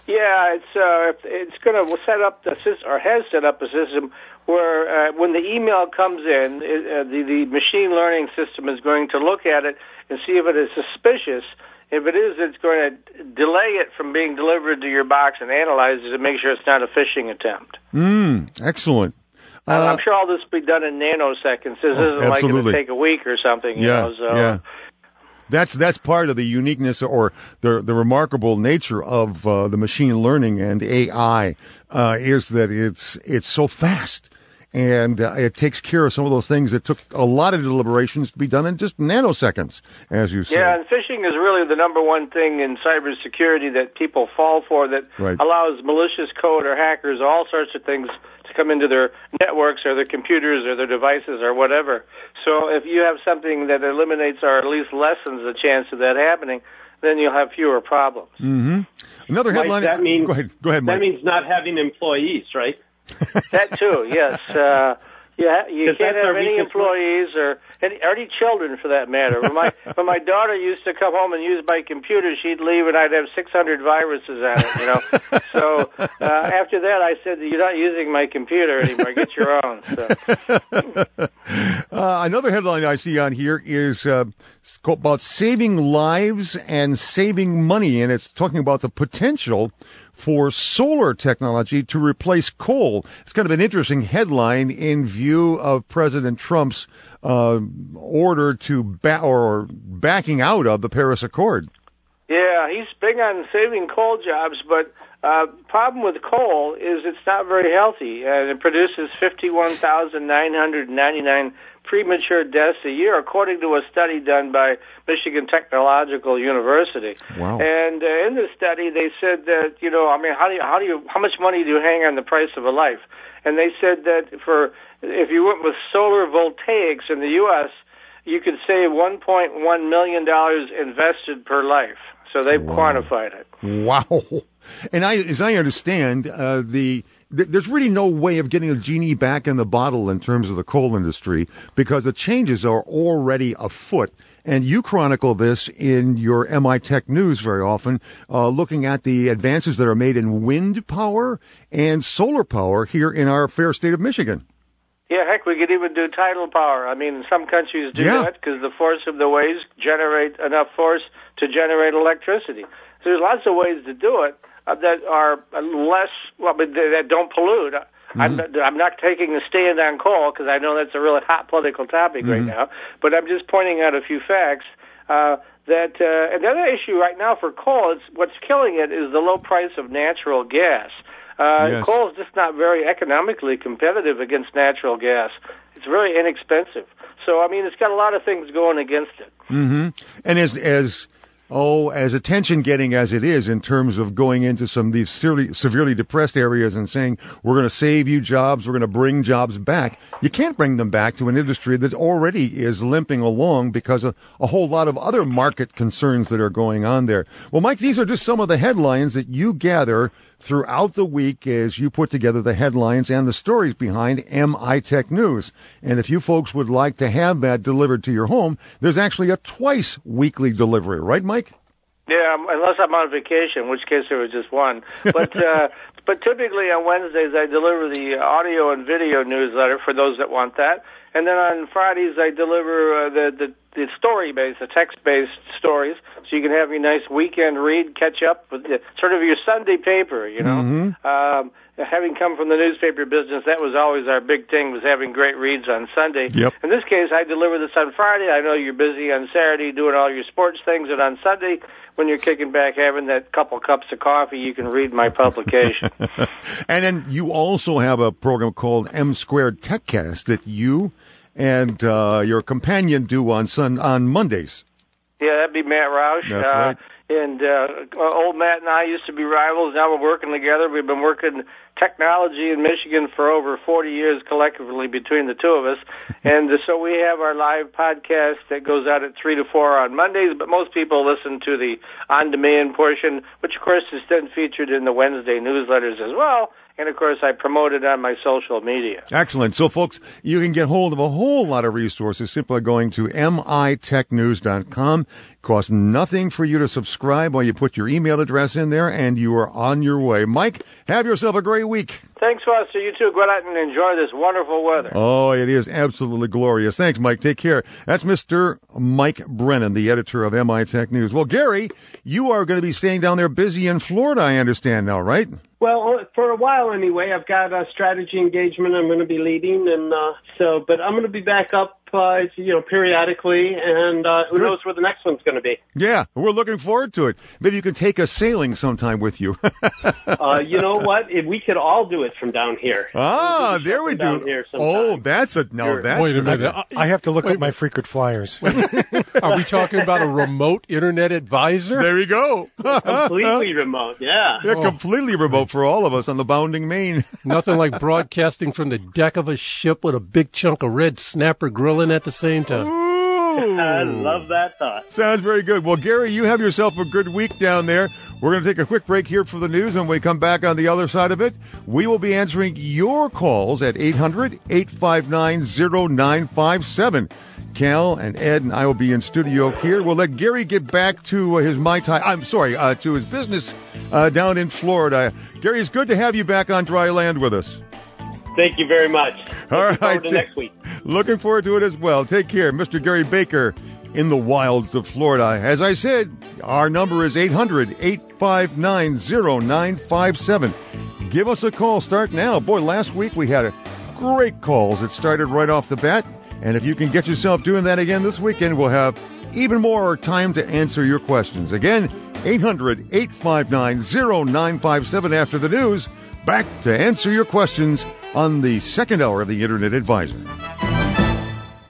Yeah, it's uh, it's going to set up the system, or has set up a system where uh, when the email comes in, it, uh, the the machine learning system is going to look at it and see if it is suspicious. If it is, it's going to delay it from being delivered to your box and analyze it to make sure it's not a phishing attempt. Mm, excellent. Uh, I'm sure all this will be done in nanoseconds. This Oh, isn't like going absolutely. to take a week or something. You yeah, know, so yeah. That's that's part of the uniqueness or the the remarkable nature of uh, the machine learning and AI uh, is that it's it's so fast and uh, it takes care of some of those things that took a lot of deliberations to be done in just nanoseconds, as you said. Yeah, and phishing is really the number one thing in cybersecurity that people fall for that Right. allows malicious code or hackers, all sorts of things, to come into their networks or their computers or their devices or whatever. So if you have something that eliminates or at least lessens the chance of that happening, then you'll have fewer problems. Mm-hmm. Another Mike, headline. that means go ahead. Go ahead, Mike. that means not having employees, right? That too, yes. Uh, yeah, you 'Cause can't have any employees or any, or any children for that matter. When my when my daughter used to come home and use my computer, she'd leave and I'd have 600 viruses on it. You know, so uh, after that, I said, "You're not using my computer anymore. Get your own." So, Uh, another headline I see on here is uh, about saving lives and saving money, and it's talking about the potential for solar technology to replace coal. It's kind of an interesting headline in view of President Trump's uh, order to ba- or backing out of the Paris Accord. yeah, he's big on saving coal jobs, but uh, problem with coal is it's not very healthy, and it produces 51,999 premature deaths a year, according to a study done by Michigan Technological University. Wow. And uh, in the study, they said that you know, I mean, how do you, how do you, how much money do you hang on the price of a life? And they said that for if you went with solar voltaics in the U.S., you could save 1.1 million dollars invested per life. So they've quantified it. Wow. And I, as I understand, uh, the th- there's really no way of getting a genie back in the bottle in terms of the coal industry because the changes are already afoot. And you chronicle this in your MI Tech News very often, uh, looking at the advances that are made in wind power and solar power here in our fair state of Michigan. Yeah, heck, we could even do tidal power. I mean, some countries do Yeah. that because the force of the waves generate enough force to generate electricity. So there's lots of ways to do it that are uh, less, well, but that don't pollute. I'm, not, I'm not taking a stand on coal because I know that's a really hot political topic right now. But I'm just pointing out a few facts. Uh, that uh, another issue right now for coal is what's killing it is the low price of natural gas. Uh, Yes. Coal is just not very economically competitive against natural gas. It's very inexpensive. So I mean, it's got a lot of things going against it. Mhm and as as oh, as attention getting as it is in terms of going into some of these severely, severely depressed areas and saying, we're going to save you jobs, we're going to bring jobs back, you can't bring them back to an industry that already is limping along because of a whole lot of other market concerns that are going on there. Well, Mike, these are just some of the headlines that you gather throughout the week as you put together the headlines and the stories behind MI Tech News. And if you folks would like to have that delivered to your home, there's actually a twice weekly delivery, right, Mike? Yeah, um, unless I'm on vacation, in which case there was just one. But uh, but typically on Wednesdays I deliver the audio and video newsletter for those that want that, and then on Fridays I deliver uh, the the the story based, the text based stories, so you can have your nice weekend read, catch up with the, sort of your Sunday paper, you know. Mm-hmm. Um, having come from the newspaper business, that was always our big thing was having great reads on Sunday. Yep. In this case, I deliver this on Friday. I know you're busy on Saturday doing all your sports things, and on Sunday, when you're kicking back having that couple cups of coffee, you can read my publication. and then you also have a program called M Squared TechCast that you and uh, your companion do on sun on Mondays. Yeah, that'd be Matt Roush. That's uh, right. And uh, old Matt and I used to be rivals. Now we're working together. We've been working technology in Michigan for over 40 years collectively between the two of us. and uh, so we have our live podcast that goes out at 3 to 4 on Mondays, but most people listen to the on demand portion, which of course is then featured in the Wednesday newsletters as well. And of course, I promote it on my social media. Excellent. So, folks, you can get hold of a whole lot of resources simply going to mitechnews.com. Costs nothing for you to subscribe while you put your email address in there, and you are on your way. Mike, have yourself a great week. Thanks, Foster. You too. Go out and enjoy this wonderful weather. Oh, it is absolutely glorious. Thanks, Mike. Take care. That's Mr. Mike Brennan, the editor of MI Tech News. Well, Gary, you are going to be staying down there busy in Florida, I understand now, right? Well, for a while anyway, I've got a strategy engagement I'm going to be leading, and uh, so, but I'm going to be back up, uh, you know, periodically, and uh, who Good. knows where the next one's going to be. Yeah, we're looking forward to it. Maybe you can take us sailing sometime with you. Uh, you know what? If we could all do it from down here. ah, We'll there we do. here sometime. Oh, that's a no. Sure. That's Wait a minute. I, I have to look up my frequent flyers. Are we talking about a remote internet advisor? There you go. completely remote. Yeah. They're completely remote for all of us on the bounding main. Nothing like broadcasting from the deck of a ship with a big chunk of red snapper grilling at the same time. I love that thought. Sounds very good. Well, Gary, you have yourself a good week down there. We're going to take a quick break here for the news, and when we come back on the other side of it, we will be answering your calls at 800 859 0957. Cal and Ed and I will be in studio here. We'll let Gary get back to uh, his Mai Tai. I'm sorry, uh, to his business uh, down in Florida. Gary, it's good to have you back on dry land with us. Thank you very much. All Looking right. forward to next week. Looking forward to it as well. Take care. Mr. Gary Baker in the wilds of Florida. As I said, our number is 800 859 0957. Give us a call. Start now. Boy, last week we had a great calls. It started right off the bat. And if you can get yourself doing that again this weekend, we'll have even more time to answer your questions. Again, 800 859 0957 after the news. Back to answer your questions on the second hour of the Internet Advisor.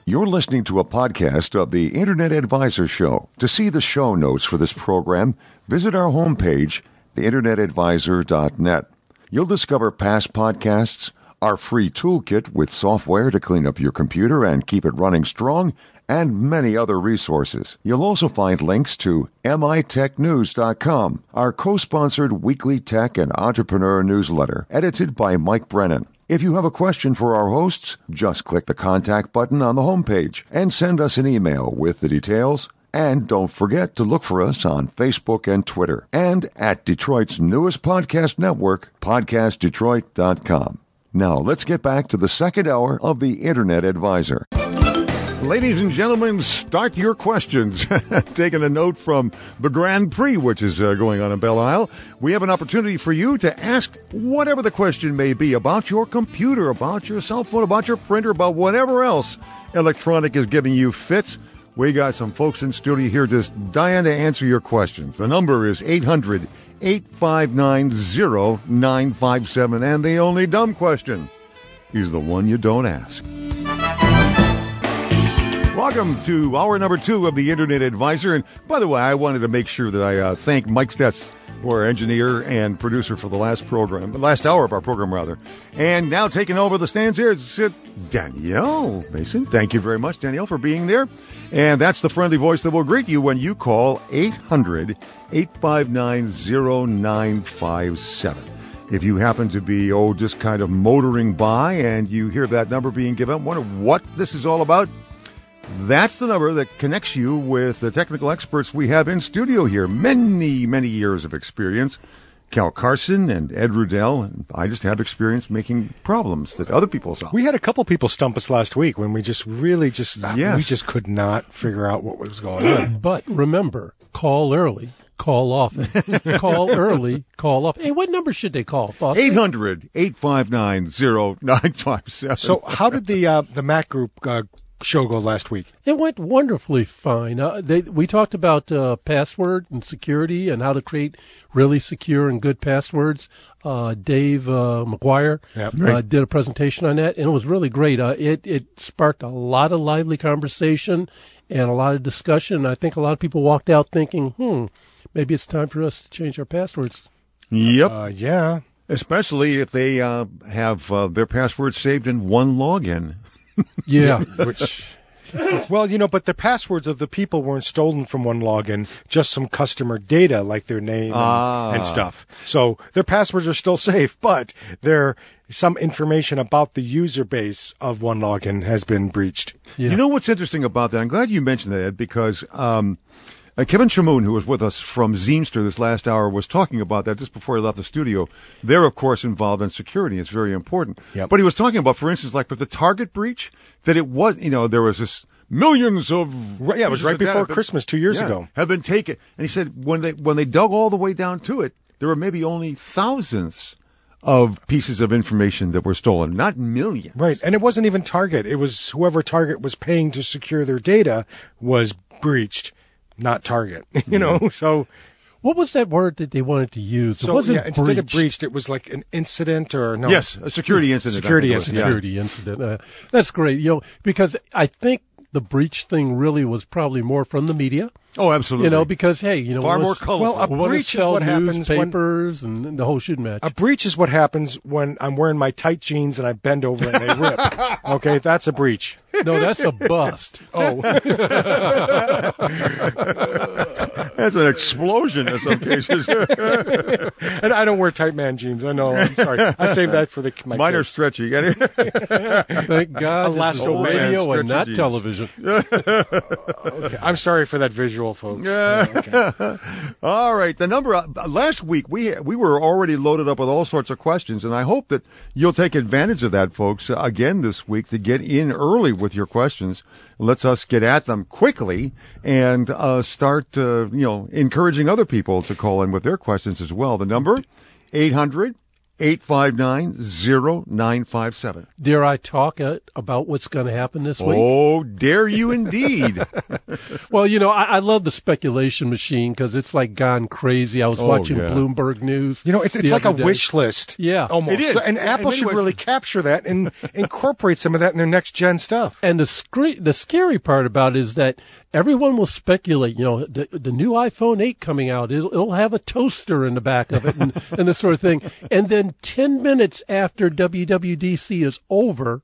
You're listening to a podcast of the Internet Advisor Show. To see the show notes for this program, visit our homepage, theinternetadvisor.net. You'll discover past podcasts, our free toolkit with software to clean up your computer and keep it running strong, and many other resources. You'll also find links to mitechnews.com, our co-sponsored weekly tech and entrepreneur newsletter, edited by Mike Brennan. If you have a question for our hosts, just click the contact button on the homepage and send us an email with the details. And don't forget to look for us on Facebook and Twitter and at Detroit's newest podcast network, podcastdetroit.com. Now, let's get back to the second hour of the Internet Advisor. Ladies and gentlemen, start your questions. Taking a note from the Grand Prix, which is uh, going on in Belle Isle, we have an opportunity for you to ask whatever the question may be about your computer, about your cell phone, about your printer, about whatever else electronic is giving you fits. We got some folks in studio here just dying to answer your questions. The number is 800 859 0957, and the only dumb question is the one you don't ask. Welcome to hour number two of the Internet Advisor. And by the way, I wanted to make sure that I uh, thank Mike Stetz, our engineer and producer for the last program, the last hour of our program, rather. And now taking over the stands here is Danielle Mason. Thank you very much, Danielle, for being there. And that's the friendly voice that will greet you when you call 800 859 0957. If you happen to be, oh, just kind of motoring by and you hear that number being given, wonder what this is all about, that's the number that connects you with the technical experts we have in studio here. Many, many years of experience. Cal Carson and Ed Rudell, and I just have experience making problems that other people solve. We had a couple people stump us last week when we just really just Yes. we just could not figure out what was going on. But remember, call early, call often. call early, call off. Hey, what number should they call, Foster? 800 859 0957. So, how did the uh, the Mac Group uh, show go last week? It went wonderfully fine. Uh, they, we talked about uh, password and security and how to create really secure and good passwords. Uh, Dave uh, McGuire Yep. uh, did a presentation on that, and it was really great. Uh, it it sparked a lot of lively conversation and a lot of discussion. I think a lot of people walked out thinking, "Hmm, maybe it's time for us to change our passwords." Yep. Uh, yeah, Especially if they uh, have uh, their password saved in one login. Yeah, which. Well, you know, but the passwords of the people weren't stolen from one login, just some customer data like their name and, Ah. and stuff. So their passwords are still safe, but there some information about the user base of one login has been breached. Yeah. You know what's interesting about that? I'm glad you mentioned that, because um, uh, Kevin Chamoun, who was with us from Zeamster this last hour, was talking about that just before he left the studio. They're, of course, involved in security. It's very important. Yep. But he was talking about, for instance, like with the Target breach, that it was, you know, there was this millions of Right, yeah, it was right data before Christmas two years yeah, ago. have been taken. And he said when they when they dug all the way down to it, there were maybe only thousands of pieces of information that were stolen, not millions. Right, and it wasn't even Target. It was whoever Target was paying to secure their data was breached, not Target. you know, so what was that word that they wanted to use? it so wasn't yeah, instead of breached. breached, it was like an incident or no? Yes, a security incident. Security think it was. incident. Yeah. security incident. Uh, that's great. You know, because I think the breach thing really was probably more from the media. Oh, absolutely. You know, because hey, you know, Far more colorful. Well, a we breach is what happens when- and the whole shooting match. A breach is what happens when I'm wearing my tight jeans and I bend over and they rip. okay, that's a breach. no, that's a bust. Oh, That's an explosion in some cases. and I don't wear tight man jeans. I know. I'm sorry. I saved that for the my Mine are kids. stretchy. Thank God, Elasto radio and not jeans. television. Okay, I'm sorry for that visual, folks. Yeah, okay. All right, the number uh, last week we we were already loaded up with all sorts of questions, and I hope that you'll take advantage of that, folks. Uh, again this week to get in early with your questions. Let's us get at them quickly and uh, start, uh, you know, encouraging other people to call in with their questions as well. The number 800 859 0957. Dare I talk uh, about what's going to happen this week? Oh, dare you indeed. Well, you know, I, I love the speculation machine because it's like gone crazy. I was Oh, watching yeah. Bloomberg News. You know, it's it's like a day. wish list. Yeah. almost. It is. So- and Apple should really capture that and incorporate some of that in their next gen stuff. And the scre- the scary part about it is that everyone will speculate. You know, the the new iPhone 8 coming out, it'll, it'll have a toaster in the back of it, and, and this sort of thing. And then ten minutes after WWDC is over,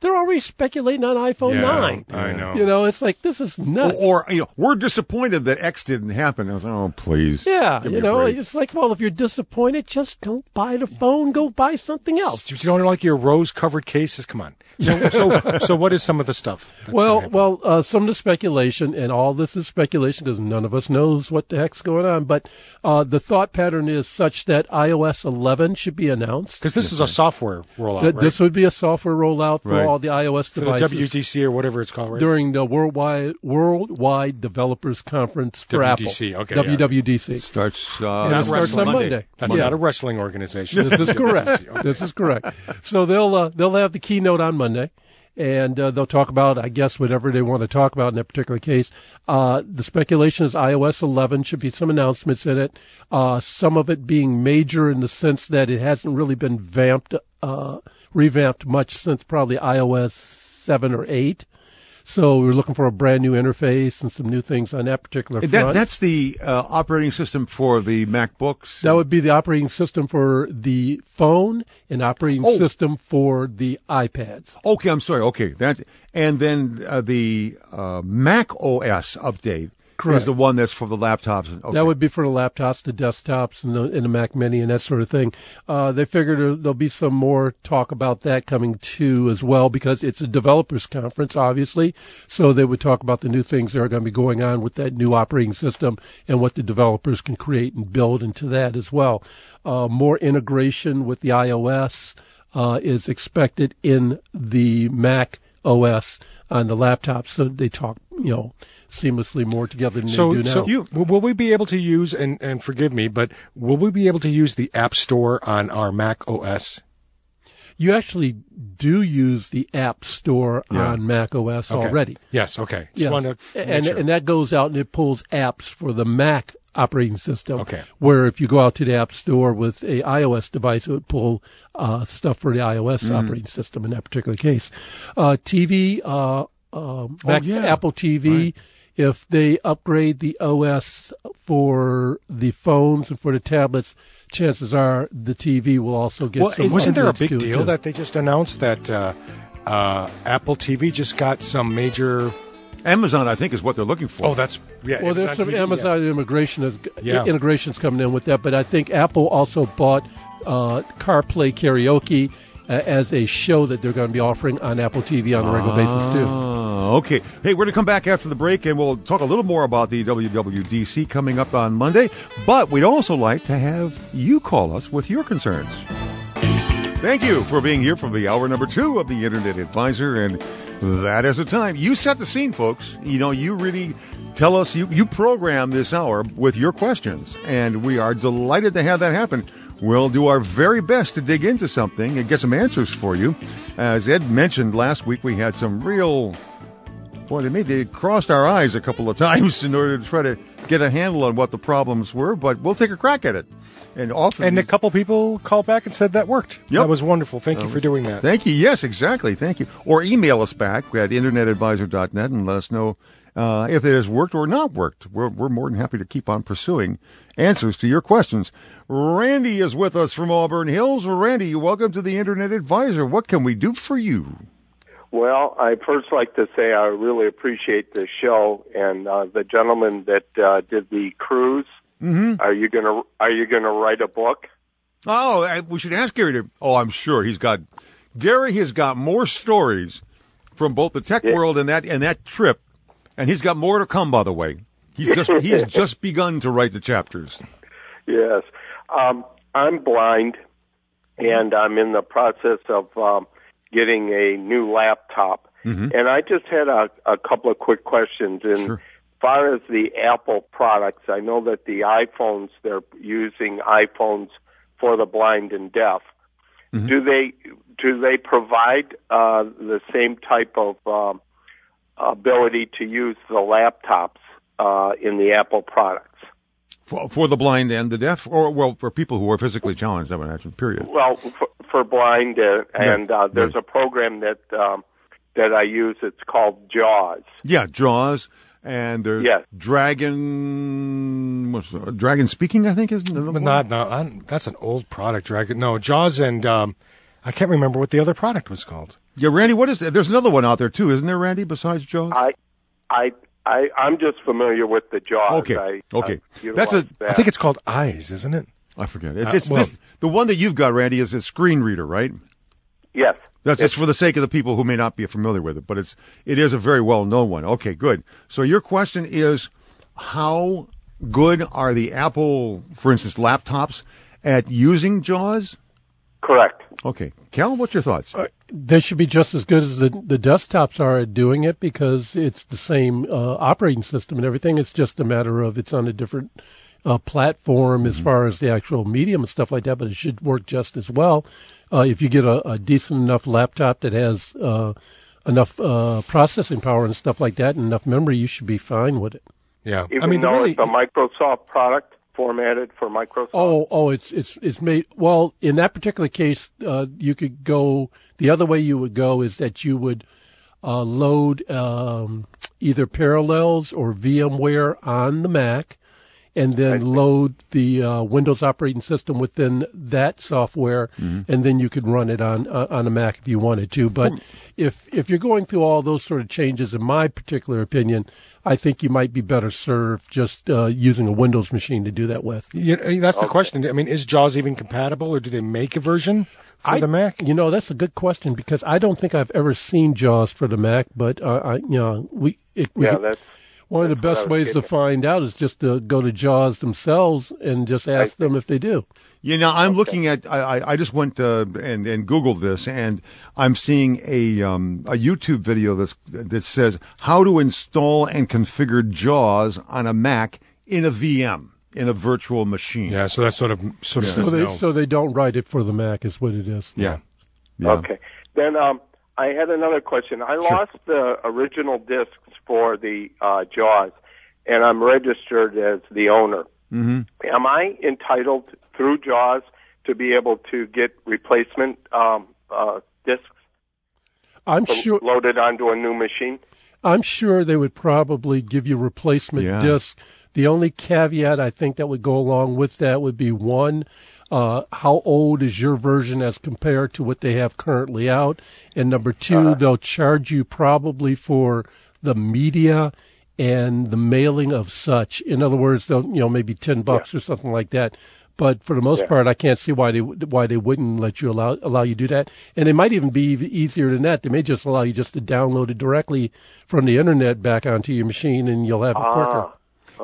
they're already speculating on iPhone Yeah, 9. I know. You know, it's like this is nuts. or, you know, we're disappointed that X didn't happen. I was like, oh, please. yeah, you know, it's like, well, if you're disappointed, just don't buy the phone. Go buy something else. You don't like your rose covered cases? Come on. So, so, so what is some of the stuff? that's Well, well, uh, some of the speculation, and all this is speculation because none of us knows what the heck's going on. But uh, the thought pattern is such that iOS 11 should be announced. because this is a software rollout, That right? This would be a software rollout for Right. all the iOS for the devices WDC or whatever it's called, right? during the worldwide worldwide developers conference for WDC, Apple. okay, yeah. WWDC. Starts, uh, And it starts on Monday. Monday. That's Yeah. not a wrestling organization. This is correct. This is correct. So they'll uh, they'll have the keynote on Monday, and uh, they'll talk about, I guess, whatever they want to talk about in that particular case. Uh, the speculation is iOS 11 should be some announcements in it. Uh, some of it being major in the sense that it hasn't really been vamped, uh, revamped much since probably iOS 7 or 8. So we're looking for a brand new interface and some new things on that particular front. That, that's the uh, operating system for the MacBooks. That would be the operating system for the phone and operating Oh. system for the iPads. Okay, I'm sorry. Okay, that and then uh, the uh, Mac OS update Correct. is the one that's for the laptops. Okay. That would be for the laptops, the desktops, and the, and the Mac Mini and that sort of thing. Uh, they figured there- there'll be some more talk about that coming too as well because it's a developers conference, obviously. So they would talk about the new things that are going to be going on with that new operating system and what the developers can create and build into that as well. Uh, more integration with the iOS uh, is expected in the Mac OS on the laptop. So they talk, you know, seamlessly more together than So, they do now. so you, will we be able to use and and forgive me, but will we be able to use the App Store on our Mac OS? you actually do use the App Store Yeah. on Mac OS Okay. already. Yes. Okay. Just Yes. and sure. and that goes out and it pulls apps for the Mac operating system. Okay. Where if you go out to the App Store with a iOS device, it would pull uh, stuff for the iOS Mm-hmm. operating system in that particular case. Uh, TV, uh, um, Mac, Oh, yeah. Apple TV. If they upgrade the OS for the phones and for the tablets, chances are the TV will also get well, some. wasn't there a big deal too. that they just announced that uh, uh, Apple TV just got some major? Amazon, I think, is what they're looking for. Oh, that's yeah. Well, there's some TV, yeah. Amazon immigration is, Yeah. integrations coming in with that, but I think Apple also bought uh, Carpool Karaoke uh, as a show that they're going to be offering on Apple TV on a regular basis too. Oh, okay. Hey, we're going to come back after the break and we'll talk a little more about the WWDC coming up on Monday. But we'd also like to have you call us with your concerns. Thank you for being here for the hour number two of the Internet Advisor. And that is the time. You set the scene, folks. You know, you really tell us, you, you program this hour with your questions. And we are delighted to have that happen. We'll do our very best to dig into something and get some answers for you. As Ed mentioned last week, we had some real Boy, they made they crossed our eyes a couple of times in order to try to get a handle on what the problems were, but we'll take a crack at it. And often, And a couple people called back and said that worked. Yep. That was wonderful. Thank you for doing that. Thank you. Yes, exactly. Thank you. Or email us back at internetadvisor.net and let us know uh, if it has worked or not worked. We're, we're more than happy to keep on pursuing answers to your questions. Randy is with us from Auburn Hills. Randy, you welcome to the Internet Advisor. What can we do for you? Well, I first like to say I really appreciate the show and uh, the gentleman that uh, did the cruise. Mm-hmm. Are you gonna Are you gonna write a book? Oh, I- we should ask Gary to. Oh, I'm sure he's got. Gary has got more stories from both the tech Yeah. world and that and that trip, and he's got more to come. By the way, he's just he's just begun to write the chapters. Yes, um, I'm blind, and I'm in the process of um, getting a new laptop. And I just had a, a couple of quick questions. In Sure. far as the Apple products, I know that the iPhones they're using iPhones for the blind and deaf. Do they do they provide uh, the same type of um, ability to use the laptops uh, in the Apple products? For, for the blind and the deaf, or well, for people who are physically challenged, I would imagine. Period. Well, for, for blind, uh, and uh, there's right. a program that um, that I use. It's called JAWS. Yeah, Jaws, and there's Yes. Dragon. What's uh, Dragon Speaking? I think is another But not, no, i that's an old product, Dragon. No, Jaws and um, I can't remember what the other product was called. Yeah, Randy. What is? It? There's another one out there too, isn't there, Randy? Besides Jaws. I, I, I, I'm just familiar with the JAWS. Okay. I, Okay. I That's a- utilize I think it's called Eyes, isn't it? I forget. It's, Uh, well- this, the one that you've got, Randy, is a screen reader, right? yes. That's just for the sake of the people who may not be familiar with it, but it's it is a very well known one. Okay, good. So your question is, how good are the Apple, for instance, laptops at using JAWS? Correct. Okay, Cal, what's your thoughts? They should be just as good as the the desktops are at doing it because it's the same uh, operating system and everything. It's just a matter of it's on a different uh, platform as far as the actual medium and stuff like that. But it should work just as well uh, if you get a, a decent enough laptop that has uh, enough uh, processing power and stuff like that and enough memory. You should be fine with it. Yeah. Even I mean, the though really, it's a Microsoft product formatted for Microsoft. Oh, oh, it's it's it's made well. In that particular case, uh, you could go the other way. You would go is that you would uh, load um, either Parallels or VMware on the Mac, and then load the uh, Windows operating system within that software, Mm-hmm. and then you could run it on uh, on a Mac if you wanted to. But if if you're going through all those sort of changes, in my particular opinion, I think you might be better served just uh, using a Windows machine to do that with. You know, that's the question. I mean, is JAWS even compatible, or do they make a version for I- the Mac? You know, that's a good question because I don't think I've ever seen JAWS for the Mac, but uh, I, you know, we, it, Yeah, could- that's one of the best what I was ways to find out is just to go to JAWS themselves and just ask them if they do. You know, I'm looking at. I, I- I just went uh, and and Googled this, and I'm seeing a um, a YouTube video that's that says how to install and configure JAWS on a Mac in a VM in a virtual machine. Yeah, so that's sort of sort of So they no. so they don't write it for the Mac is what it is. Yeah. Yeah. Okay. Then um, I had another question. I lost the original discs for the uh, JAWS, and I'm registered as the owner. Mm-hmm. Am I entitled through JAWS to be able to get replacement um, uh, discs I'm sure loaded onto a new machine? I'm sure they would probably give you replacement Yeah. discs. The only caveat I think that would go along with that would be one, uh, how old is your version as compared to what they have currently out? And number 2 they'll charge you probably for the media and the mailing of such. In other words, you know, maybe 10 bucks or something like that. But for the most part, I can't see why they why they wouldn't let you allow allow you to do that. And it might even be easier than that. They may just allow you just to download it directly from the internet back onto your machine, and you'll have it quicker. Ah.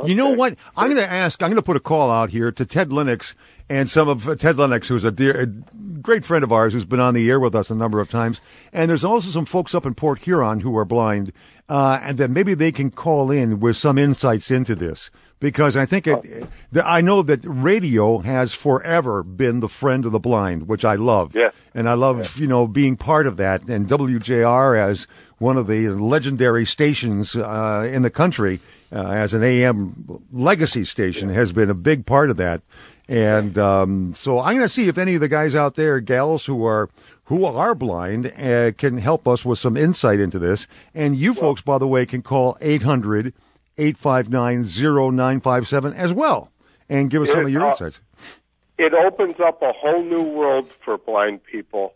You know what? I'm going to ask. I'm going to put a call out here to Ted Lennox and some of uh, Ted Lennox, who's a dear, a great friend of ours, who's been on the air with us a number of times. And there's also some folks up in Port Huron who are blind, uh, and that maybe they can call in with some insights into this. Because I think it, the, I know that radio has forever been the friend of the blind, which I love. Yeah. And I love, you know, being part of that. And WJR as one of the legendary stations uh, in the country, uh, as an AM legacy station, has been a big part of that. And um, so I'm going to see if any of the guys out there, gals who are who are blind, uh, can help us with some insight into this. And you folks, by the way, can call 800 859 0957 as well and give us some of your Uh, insights. It opens up a whole new world for blind people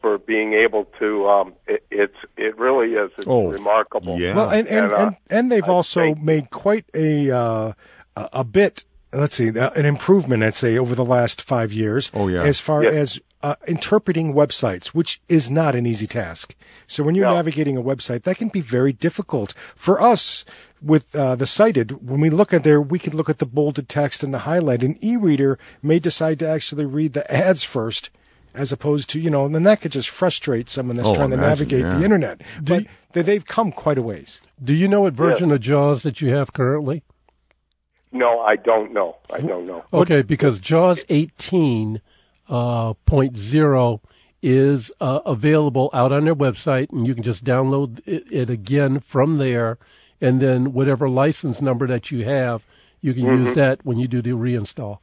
for being able to. Um, it, it's it really is. It's Oh, remarkable. yeah. Well, and and, And, uh, and, and they've I also think- made quite a uh, a a bit. Let's see, uh, an improvement. I'd say over the last five years. Oh, yeah. As far Yeah. as uh, interpreting websites, which is not an easy task. So when you're No. navigating a website, that can be very difficult for us. With uh, the sighted, when we look at there, we can look at the bolded text and the highlight. An e-reader may decide to actually read the ads first, as opposed to you know, and then that could just frustrate someone that's Oh, trying to navigate yeah. the internet. But they- they've come quite a ways. Do you know what version of JAWS that you have currently? No, I don't know. I don't know. Okay, because JAWS 18 uh, point zero is uh, available out on their website, and you can just download it, it again from there, and then whatever license number that you have, you can use that when you do the reinstall.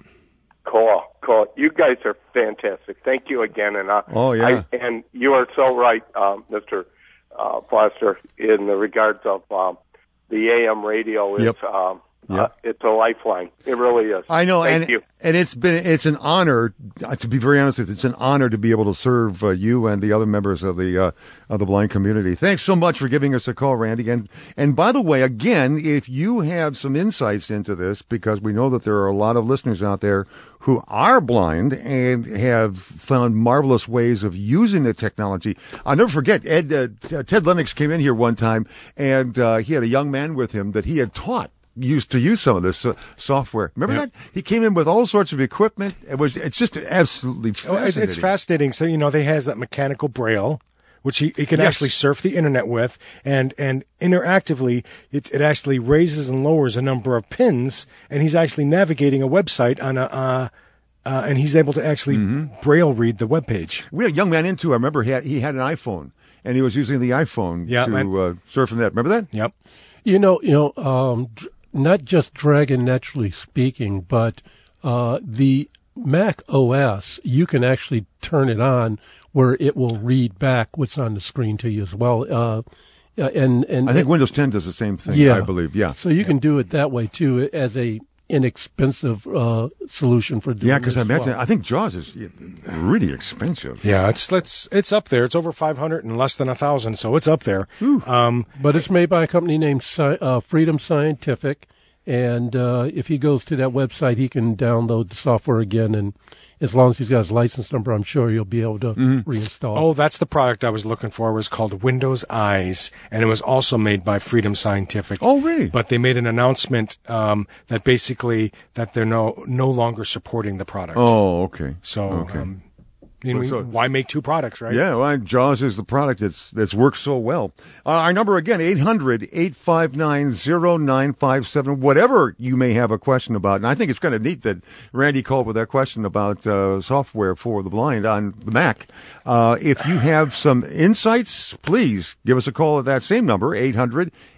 Cool, cool. You guys are fantastic. Thank you again, and uh, Oh, yeah. I, and you are so right, um, Mister uh, Foster, in the regards of um, the AM radio. Is Yep. um, Yep. uh, it's a lifeline. It really is. I know, Thank and you. and it's been it's an honor uh, to be very honest with you. It's an honor to be able to serve uh, you and the other members of the uh, of the blind community. Thanks so much for giving us a call, Randy. And and by the way, again, if you have some insights into this, because we know that there are a lot of listeners out there who are blind and have found marvelous ways of using the technology. I'll never forget Ed uh, Ted Lennox came in here one time, and uh, he had a young man with him that he had taught used to use some of this uh, software. Remember that? He came in with all sorts of equipment. It was it's just absolutely Oh, fascinating. it's fascinating. So you know, they has that mechanical braille, which he, he can Yes. actually surf the internet with, and and interactively, it it actually raises and lowers a number of pins, and he's actually navigating a website on a. Uh, uh, and he's able to actually Mm-hmm. braille read the web page. We had a young man into. I remember he had, he had an iPhone and he was using the iPhone Yeah, to uh, surf the net. Remember that? Yep. You know, you know, um, dr- not just Dragon NaturallySpeaking, but uh, the Mac OS, you can actually turn it on where it will read back what's on the screen to you as well. Uh, and and I think Windows 10 does the same thing. Yeah. I believe. Yeah. so you can do it that way too as a inexpensive uh, solution for doing Yeah, because I imagine well. I think Jaws is really expensive. Yeah, it's it's it's up there. It's over 500 and less than a thousand, so it's up there. Um, But it's made by a company named Sci- uh, Freedom Scientific, and uh, if he goes to that website, he can download the software again. And as long as he's got his license number, I'm sure he'll be able to reinstall. oh, that's the product I was looking for. It was called Windows Eyes, and it was also made by Freedom Scientific. Oh, really? But they made an announcement um, that basically that they're no no longer supporting the product. Oh, okay. so. okay. Um, I mean, so- why make two products, right? Yeah, well, Jaws is the product that's that's worked so well. Uh, our number again, 800-859-0957, whatever you may have a question about. And I think it's kind of neat that Randy called with that question about uh, software for the blind on the Mac. Uh, if you have some insights, please give us a call at that same number,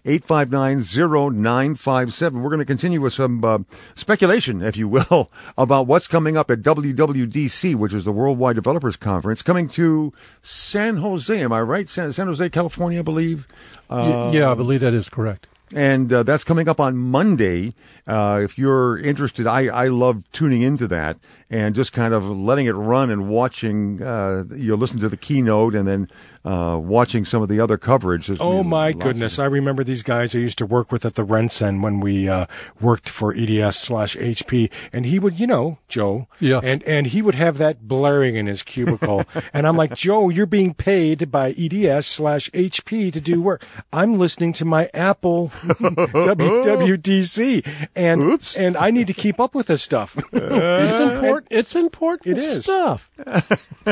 800-859-0957. We're going to continue with some uh, speculation, if you will, about what's coming up at WWDC, which is the Worldwide Developers Conference, coming to San Jose. Am I right? San, San Jose, California, I believe. Y- yeah, I believe that is correct. And uh, that's coming up on Monday. Uh, if you're interested, I, I love tuning into that and just kind of letting it run and watching. Uh, you'll listen to the keynote and then uh, watching some of the other coverage. There's Oh my goodness! I remember these guys I used to work with at the RenCen when we uh, worked for EDS slash HP, and he would, you know, Joe, Yes. and and he would have that blaring in his cubicle, and I'm like, Joe, you're being paid by EDS slash HP to do work. I'm listening to my Apple WWDC, and Oops. and I need to keep up with this stuff. It's important. It's important It is. stuff.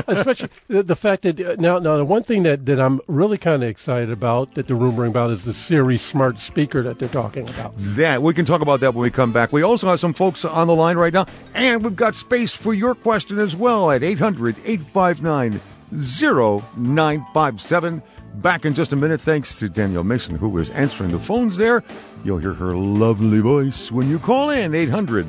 Especially the, the fact that uh, now, now the one thing that, that I'm really kind of excited about that the rumoring about is the Siri smart speaker that they're talking about. that. We can talk about that when we come back. We also have some folks on the line right now, and we've got space for your question as well at 800 859 0957. Back in just a minute, thanks to Danielle Mason, who is answering the phones there. You'll hear her lovely voice when you call in 800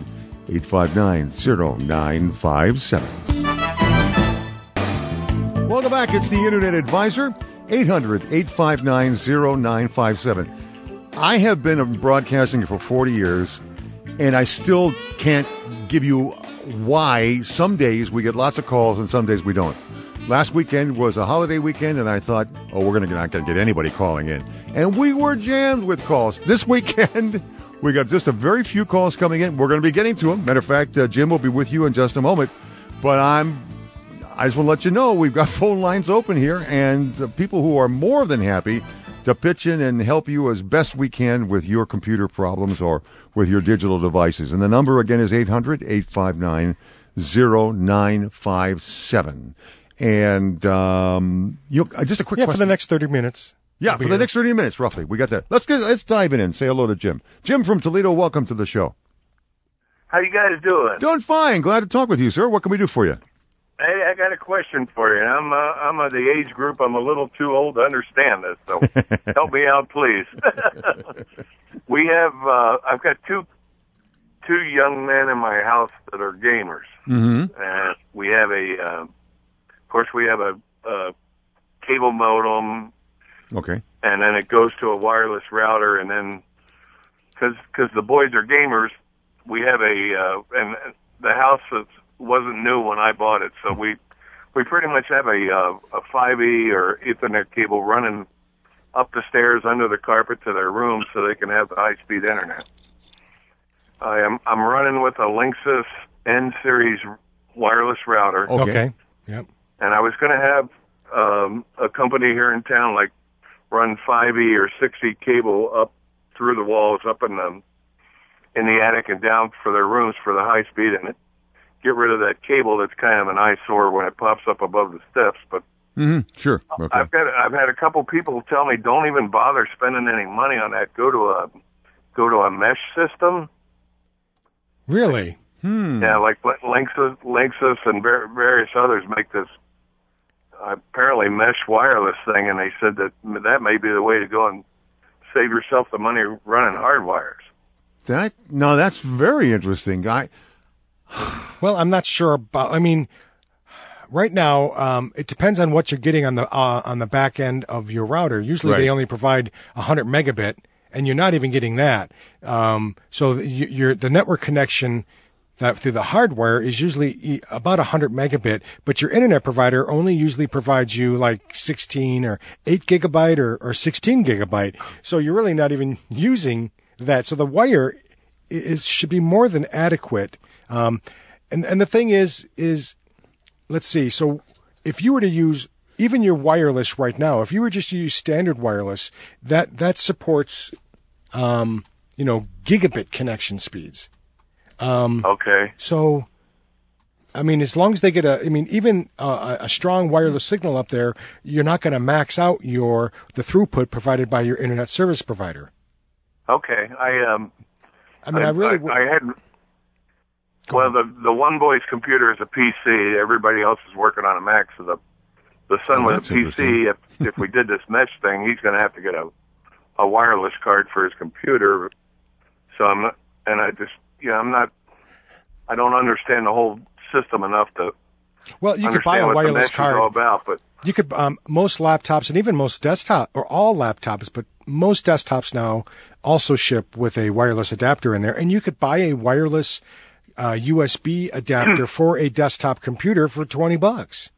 859 0957. Welcome back. It's the Internet Advisor, 800 859 0957. I have been broadcasting for 40 years, and I still can't give you why some days we get lots of calls and some days we don't. Last weekend was a holiday weekend, and I thought, oh, we're gonna not going to get anybody calling in. And we were jammed with calls. This weekend, we got just a very few calls coming in. We're going to be getting to them. Matter of fact, uh, Jim will be with you in just a moment. But I'm I just want to let you know we've got phone lines open here and uh, people who are more than happy to pitch in and help you as best we can with your computer problems or with your digital devices. And the number again is 800 859 0957. And um, you uh, just a quick yeah, for the next thirty minutes. yeah, for be the here. next 30 minutes, roughly. We got that. Let's get, let's dive in and say hello to Jim. Jim from Toledo, welcome to the show. How you guys doing? Doing fine. Glad to talk with you, sir. What can we do for you? Hey, I got a question for you. I'm uh, I'm of the age group. I'm a little too old to understand this, so help me out, please. we have uh, I've got two two young men in my house that are gamers, Mm-hmm. and we have a uh, of course we have a, a cable modem, Okay. and then it goes to a wireless router, and then because because the boys are gamers, we have a uh, and the house was, wasn't new when I bought it, so we we pretty much have a uh, a 5e or Ethernet cable running up the stairs under the carpet to their rooms so they can have the high speed internet. I am I'm running with a Linksys N series wireless router Okay. Okay. Yep. And I was going to have um, a company here in town like run 5e or 6e cable up through the walls, up in the in the attic and down for their rooms for the high speed, and it, get rid of that cable that's kind of an eyesore when it pops up above the steps. But Mm-hmm. Sure. Okay. I've got I've had a couple people tell me don't even bother spending any money on that. Go to a go to a mesh system. Really? Hmm. Yeah, like Linksys, Linksys and various others make this apparently mesh wireless thing, and they said that that may be the way to go and save yourself the money running hard wires. That no, that's very interesting. I Well, I'm not sure about. I mean, right now, um, it depends on what you're getting on the uh, on the back end of your router. Usually, Right. they only provide 100 megabit, and you're not even getting that. Um, so the- you- your the network connection that through the hardware is usually about 100 megabit, but your internet provider only usually provides you like 16 or 8 gigabyte or, or 16 gigabyte. So you're really not even using that. So the wire is should be more than adequate. Um, and and the thing is is let's see. So if you were to use even your wireless right now, if you were just to use standard wireless, that that supports, um, you know, gigabit connection speeds. Um, Okay. So, I mean, as long as they get a, I mean, even uh, a a strong wireless signal up there, you're not going to max out your the throughput provided by your internet service provider. Okay. I um. I mean, I, really, I, had. Well, the the one boy's computer is a PC. Everybody else is working on a Mac. So the the son Oh, with that's a PC. If if we did this mesh thing, he's going to have to get a a wireless card for his computer. So I'm not, and I just yeah, I'm not. I don't understand the whole system enough to well, you could buy a wireless card. about. But You could um, most laptops and even most desktop or all laptops, but most desktops now also ship with a wireless adapter in there, and you could buy a wireless uh, USB adapter for a desktop computer for twenty bucks.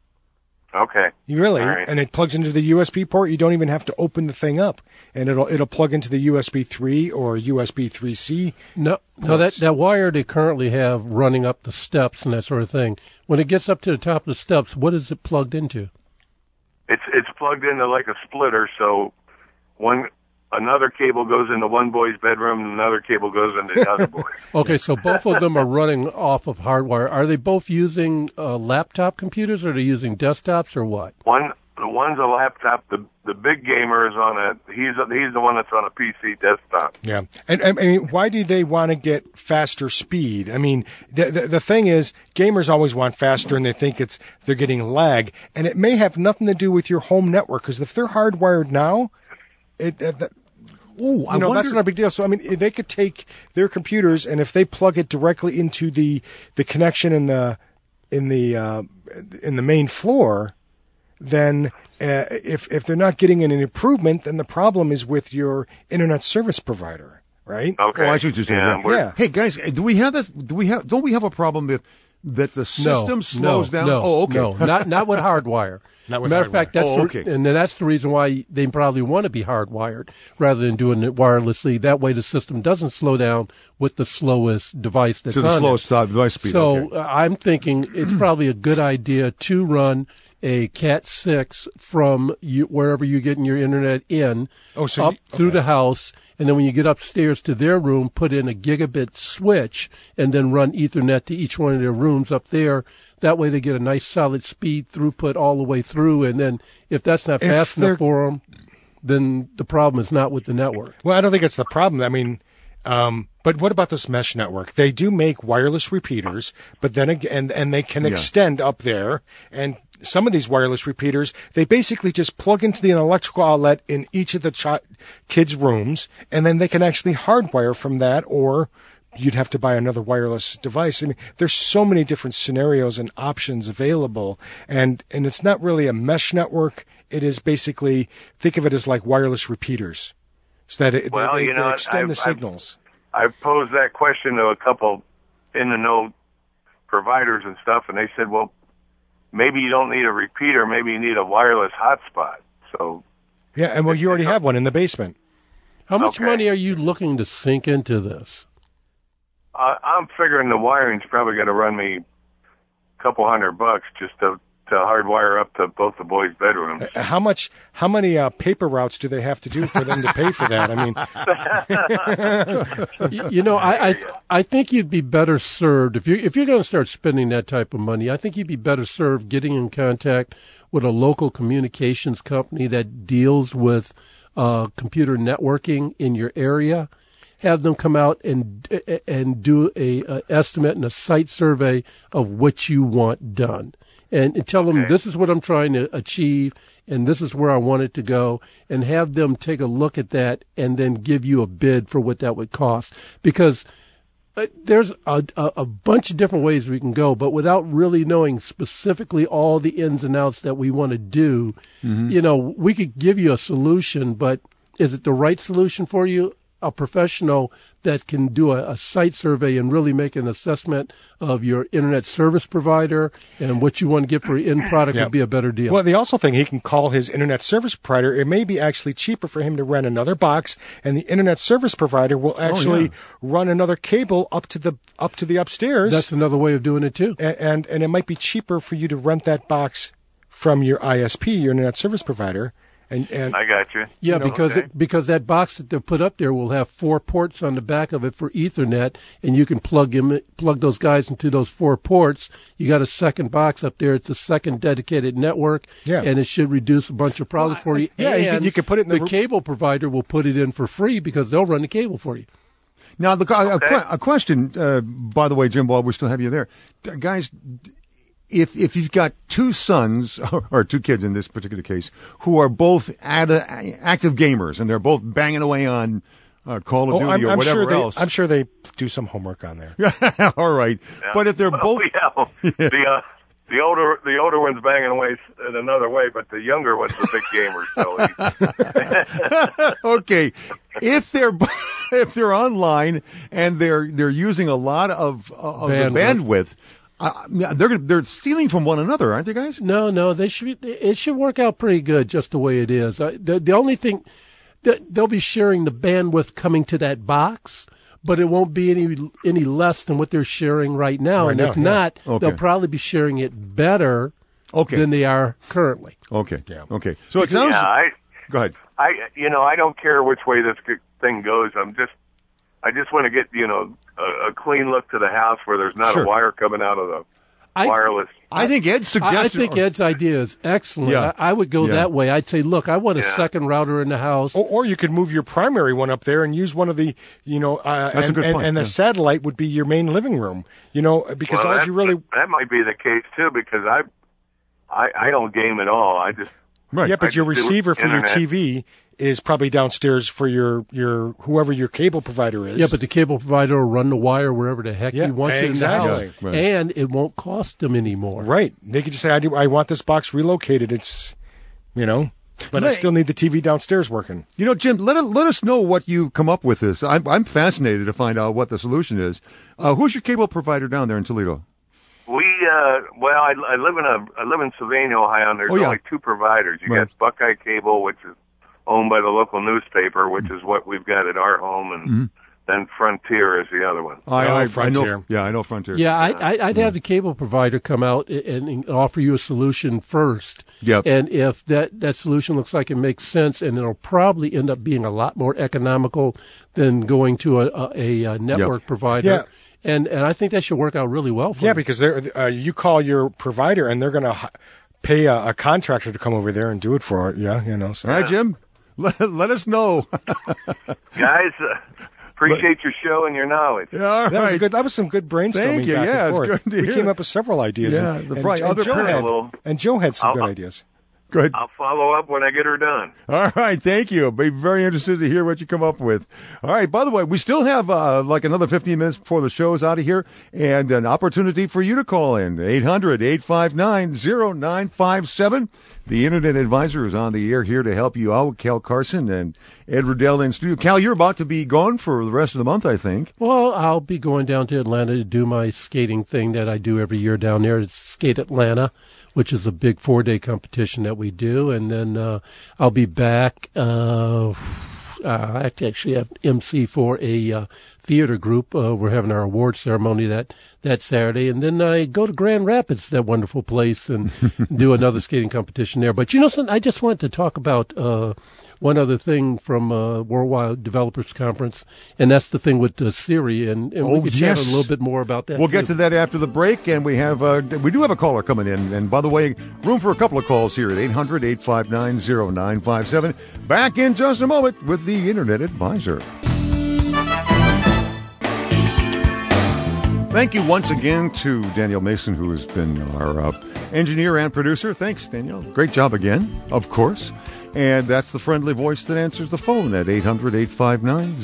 Okay, You really, All right. and it plugs into the USB port. You don't even have to open the thing up, and it'll it'll plug into the USB three or USB three C. No, no, that, that wire they currently have running up the steps and that sort of thing. When it gets up to the top of the steps, what is it plugged into? it's it's plugged into like a splitter. So one another cable goes into one boy's bedroom, and another cable goes into the other boy. Okay, so both of them are running off of hardwire. Are they both using uh, laptop computers, or are they using desktops, or what? One the one's a laptop. The the big gamer is on a he's a, he's the one that's on a PC desktop. Yeah, and, and I mean, why do they want to get faster speed? I mean, the, the the thing is, gamers always want faster, and they think it's they're getting lag, and it may have nothing to do with your home network because if they're hardwired now, it. Uh, that, Ooh, I you know, that's not a big deal. So I mean, they could take their computers and if they plug it directly into the the connection in the in the uh, in the main floor, then uh, if if they're not getting an improvement, then the problem is with your internet service provider, right? Okay. Oh, I see what you're saying. Yeah, Yeah. Yeah. Hey guys, do we have this? Do we have? Don't we have a problem that that the system no, slows no, down? No, oh, okay. No, not not with hardwire. Not with Matter of fact, that's Oh, the- and then that's the reason why they probably want to be hardwired rather than doing it wirelessly. That way, the system doesn't slow down with the slowest device that's to the on slowest it. device speed. So okay. uh, I'm thinking it's probably a good idea to run a Cat six from you, wherever you're getting your internet in Oh, so up you- through the house, and then when you get upstairs to their room, put in a gigabit switch, and then run Ethernet to each one of their rooms up there. That way, they get a nice solid speed throughput all the way through. And then, if that's not If fast enough for them, then the problem is not with the network. Well, I don't think it's the problem. I mean, um, but what about this mesh network? They do make wireless repeaters, but then again, and, and they can Yeah. extend up there. And some of these wireless repeaters, they basically just plug into the electrical outlet in each of the chi- kids' rooms, and then they can actually hardwire from that, or you'd have to buy another wireless device. I mean, there's so many different scenarios and options available, and and it's not really a mesh network. It is basically think of it as like wireless repeaters so that it, Well, they, you know, extend I've- the I've- signals. I posed that question to a couple in the know providers and stuff, and they said, well, maybe you don't need a repeater, maybe you need a wireless hotspot. So yeah, and well, you already have one in the basement. How much Okay. money are you looking to sink into this? I, I'm figuring the wiring's probably going to run me a couple hundred bucks just to to hardwire up to both the boys' bedrooms. Uh, How much? How many uh, paper routes do they have to do for them to pay for that? I mean, you, you know, I, I I think you'd be better served if you if you're going to start spending that type of money. I think you'd be better served getting in contact with a local communications company that deals with uh, computer networking in your area. Have them come out and and do a, a estimate and a site survey of what you want done, and, and tell them this is what I'm trying to achieve, and this is where I want it to go, and have them take a look at that and then give you a bid for what that would cost. Because uh, there's a, a, a bunch of different ways we can go, but without really knowing specifically all the ins and outs that we want to do, you know, we could give you a solution, but is it the right solution for you? A professional that can do a, a site survey and really make an assessment of your internet service provider and what you want to get for your end product Yeah. would be a better deal. Well, they also think he can call his internet service provider. It may be actually cheaper for him to rent another box, and the internet service provider will oh, actually yeah. run another cable up to the up to the upstairs. That's another way of doing it too. A- and and it might be cheaper for you to rent that box from your ISP, your internet service provider, and and I got you. Yeah, know, because okay. it, because that box that they put up there will have four ports on the back of it for Ethernet, and you can plug him plug those guys into those four ports. You got a second box up there; it's a second dedicated network, Yeah. and it should reduce a bunch of problems for you. yeah, you can- and you can put it in the the cable provider will put it in for free because they'll run the cable for you. Now, the, a, a a question, uh, by the way, Jim, while we still have you there. Guys, if, if you've got two sons, or two kids in this particular case, who are both ad- active gamers and they're both banging away on uh, Call of Oh, Duty I'm, or I'm whatever sure they, else. I'm sure they do some homework on there. All right. But if they're both. Oh, yeah. the uh, the older the older one's banging away in another way, but the younger one's the big gamer. So he, okay, if they're if they're online and they're they're using a lot of, of the Bandwidth. Bandwidth, uh, yeah, they're they're stealing from one another, aren't they, guys? No, no, they should. It should work out pretty good just the way it is. Uh, the the only thing that they'll be sharing the bandwidth coming to that box, but it won't be any any less than what they're sharing right now. Right and now, if yeah. not, Okay. they'll probably be sharing it better Okay. than they are currently. Okay. Yeah. Okay. So it sounds. yeah, I go ahead. I you know I don't care which way this thing goes. I'm just I just want to get you know a, a clean look to the house where there's not Sure. a wire coming out of the I- wireless. I think Ed's I, I suggestion. think Ed's idea is excellent. Yeah. I, I would go Yeah. that way. I'd say, look, I want a Yeah. second router in the house. Or, or you could move your primary one up there and use one of the, you know, uh, That's a and, good and, point, and the yeah. satellite would be your main living room. You know, because Well, all that, you really, that might be the case too because I I I don't game at all. I just right. yeah, but I your receiver for your. TV is probably downstairs for your your whoever your cable provider is. Yeah, but the cable provider will run the wire wherever the heck Yeah, he wants exactly. it in the house, Right. and it won't cost them anymore. right, they could just say, I do, I want this box relocated. It's, you know, but I still need the TV downstairs working. You know, Jim, let, let us know what you come up with this. I'm, I'm fascinated to find out what the solution is. Uh, who's your cable provider down there in Toledo? We uh well I, I live in a I live in Sylvania, Ohio, and there's Oh, yeah. only two providers. You Right. got Buckeye Cable, which is owned by the local newspaper, which is what we've got at our home, and Mm-hmm. then Frontier is the other one. I, Oh, I, I Frontier. know, yeah, I know Frontier. Yeah, I, I, I'd have the cable provider come out and, and offer you a solution first. Yep. And if that, that solution looks like it makes sense, and it'll probably end up being a lot more economical than going to a, a, a network provider. Yeah. And and I think that should work out really well for Yeah, you. because they're uh, you call your provider and they're going to h- pay a, a contractor to come over there and do it for you. Yeah, you know. So. All right, Jim, let, let us know. Guys, uh, appreciate your show and your knowledge. Yeah, all That was good. That was some good brainstorming Thank you. back Yeah, and it's forth. good to we hear came up with several ideas. Yeah, and, the and, probably and other Joe had, and Joe had some I'll- good I'll- ideas. Good. I'll follow up when I get her done. All right, thank you. I'll Be very interested to hear what you come up with. All right, by the way, we still have uh, like another 15 minutes before the show is out of here and an opportunity for you to call in 800 859 0957. The Internet Advisor is on the air here to help you out. Cal Carson and Ed Riddell in studio. Cal, you're about to be gone for the rest of the month, I think. Well, I'll be going down to Atlanta to do my skating thing that I do every year down there. It's Skate Atlanta, which is a big four day competition that we do. And then uh, I'll be back. Uh, I actually have MC for a uh, theater group. Uh, we're having our award ceremony that, that Saturday. And then I go to Grand Rapids, that wonderful place, and do another skating competition there. But you know something? I just wanted to talk about. Uh, one other thing from uh, Worldwide Developers Conference, and that's the thing with uh, Siri, and, and Oh, we could chat a little bit more about that. We'll too. get to that after the break, and we have uh, we do have a caller coming in. And by the way, room for a couple of calls here at 800 859 0957. Back in just a moment with the Internet Advisor. Thank you once again to Danielle Mason, who has been our uh, engineer and producer. Thanks, Danielle. Great job again, of course. And that's the friendly voice that answers the phone at 800 859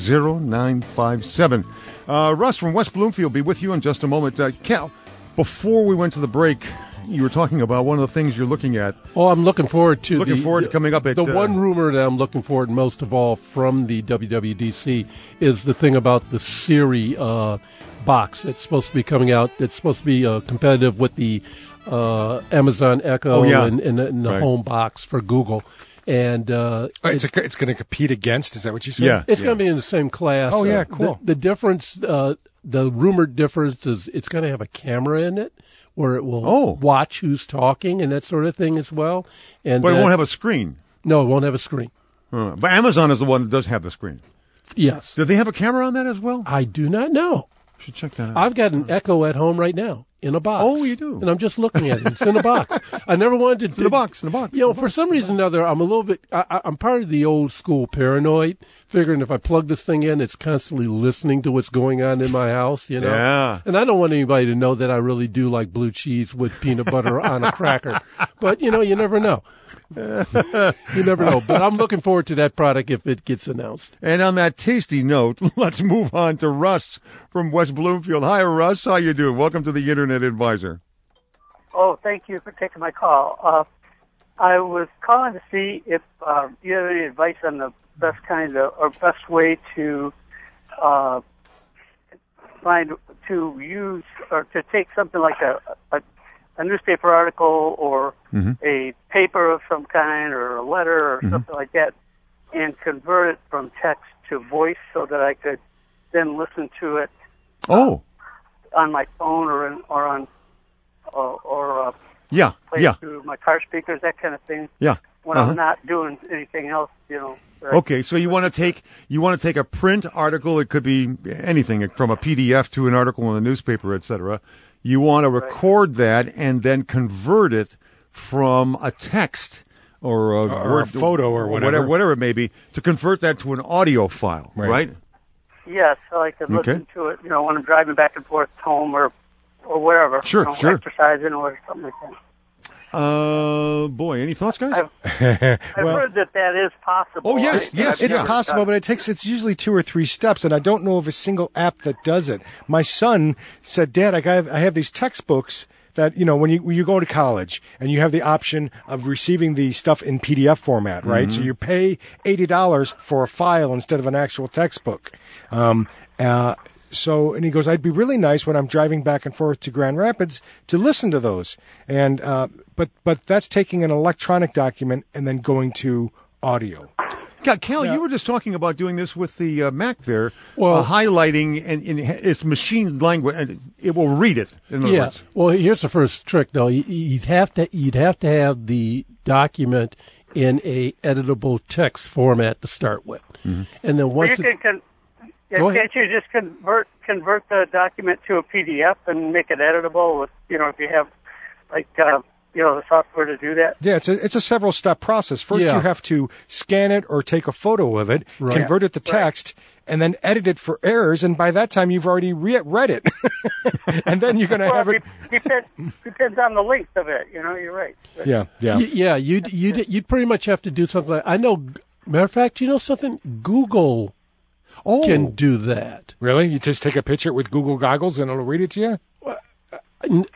0957. Uh, Russ from West Bloomfield be with you in just a moment. Uh, Cal, before we went to the break, you were talking about one of the things you're looking at. Oh, I'm looking forward to looking the, forward to coming up at the uh, one rumor that I'm looking forward most of all from the WWDC is the thing about the Siri uh, box. It's supposed to be coming out. It's supposed to be uh, competitive with the uh, Amazon Echo Oh, yeah. and, and, and the Right. Home box for Google. And uh, Oh, it's a, it's going to compete against. Is that what you said? Yeah. It's going to be in the same class. Oh, yeah, Uh, cool. The, the difference, uh, the rumored difference is it's going to have a camera in it where it will Oh. watch who's talking and that sort of thing as well. And But it that- won't have a screen. no, it won't have a screen. Uh, but Amazon is the one that does have the screen. Yes, Do they have a camera on that as well? I do not know. should check that out. I've got an Echo at home right now in a box. Oh, you do? and I'm just looking at it. It's in a box. I never wanted to. It's in a box, in a box, You know, a for some reason or another, I'm a little bit. I, I'm part of the old school paranoid, figuring if I plug this thing in, it's constantly listening to what's going on in my house. You know. Yeah. And I don't want anybody to know that I really do like blue cheese with peanut butter on a cracker. But you know, you never know. you never know. But I'm looking forward to that product if it gets announced. And on that tasty note, let's move on to Russ from West Bloomfield. Hi, Russ. How you doing? Welcome to the Internet Advisor. Oh, thank you for taking my call. Uh, I was calling to see if uh, you have any advice on the best kind of or best way to uh, find to use or to take something like a a, a newspaper article or a paper of some kind or a letter or something like that, and convert it from text to voice so that I could then listen to it Oh, on my phone or in, or on or, or uh, yeah, play yeah, through my car speakers, that kind of thing. yeah. When Uh-huh. I'm not doing anything else, you know. Okay, so you want to take you want to take a print article. It could be anything from a PDF to an article in the newspaper, etc. You want to record that and then convert it from a text or a, Or a photo or whatever. whatever, whatever it may be, to convert that to an audio file, Right. right? Yes, so I can Okay. listen to it, you know, when I'm driving back and forth home or or wherever. Sure, you know, sure. Exercising or something like that. Uh, boy, any thoughts, guys? I've, I've Well- heard that that is possible. Oh, yes, I- yes, It's yeah. possible, but it takes it's usually two or three steps, and I don't know of a single app that does it. My son said, "Dad, I have I have these textbooks that you know when you when you go to college and you have the option of receiving the stuff in PDF format, right? So you pay eighty dollars for a file instead of an actual textbook." Um, uh, so and he goes, I'd be really nice when I'm driving back and forth to Grand Rapids to listen to those. And uh, but but that's taking an electronic document and then going to audio. God, Cal, you were just talking about doing this with the uh, Mac there, Well- uh, highlighting and, and it's machine language, and it will read it. In other Yeah. words, Well, here's the first trick, though. You- You'd have to you'd have to have the document in a editable text format to start with, Mm-hmm. and then Well, once you it's, can, con- yeah, Go can't you just convert convert the document to a PDF and make it editable with you know if you have like uh, you know the software to do that? Yeah, it's a it's a several step process. First, Yeah. you have to scan it or take a photo of it, Right. convert it to text, and then edit it for errors. And by that time, you've already re- read it, and then you're going to Well, have it. it depends depends on the length of it. You know, you're right. Yeah, yeah. Y- yeah, you'd you'd you'd pretty much have to do something. like I know. Matter of fact, you know something? Google oh, can do that. Really? You just take a picture with Google goggles and it'll read it to you?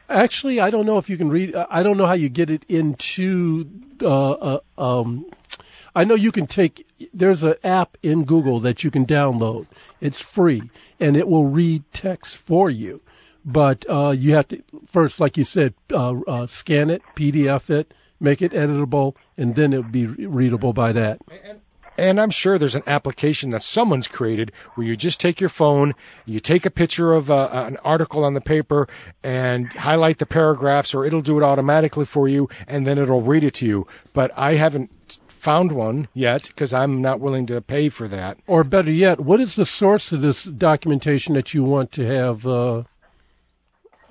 Actually, I don't know if you can read. uh, I don't know how you get it into. Uh, uh, um, I know you can take. There's an app in Google that you can download. It's free and it will read text for you. But uh, you have to first, like you said, uh, uh, scan it, PDF it, make it editable, and then it will be readable by that. And I'm sure there's an application that someone's created where you just take your phone, you take a picture of uh, an article on the paper and highlight the paragraphs, or it'll do it automatically for you, and then it'll read it to you. But I haven't found one yet because I'm not willing to pay for that. Or better yet, what is the source of this documentation that you want to have uh,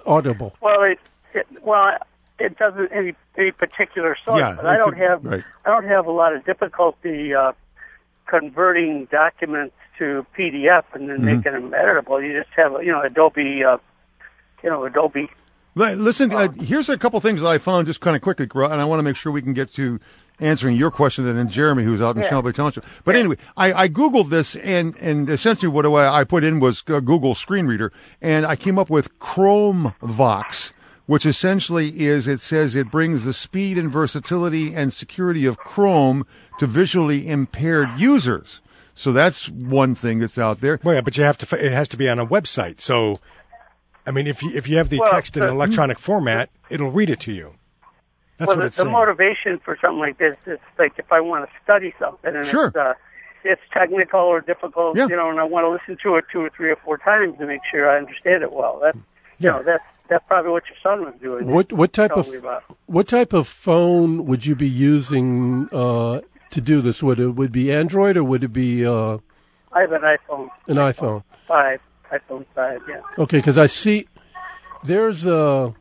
audible? Well, it, it well it doesn't any any particular source, Yeah, but I don't could- have right. I don't have a lot of difficulty uh, converting documents to PDF and then Mm-hmm. making them editable. You just have you know Adobe, uh, you know Adobe. Listen, uh, here's a couple things that I found just kind of quickly, and I want to make sure we can get to answering your question and then Jeremy, who's out in Yeah. Shelby Township. But anyway, I, I Googled this, and, and essentially what I put in was uh, Google Screen Reader, and I came up with ChromeVox, which essentially is, it says it brings the speed and versatility and security of Chrome to visually impaired users. So that's one thing that's out there. Well, yeah, but you have to. It has to be on a website. So, I mean, if you if you have the Well, text in an the- electronic format, it'll read it to you. That's well, what the, it's the saying. motivation for something like this is like if I want to study something and Sure. it's, uh, it's technical or difficult, Yeah. you know, and I want to listen to it two or three or four times to make sure I understand it well. That, Yeah. you know, that's that's probably what your son was doing. What what type of what type of phone would you be using uh, to do this? Would it would it be Android or would it be uh, I have an iPhone an iPhone? five, iPhone five, yeah. Okay, because I see there's a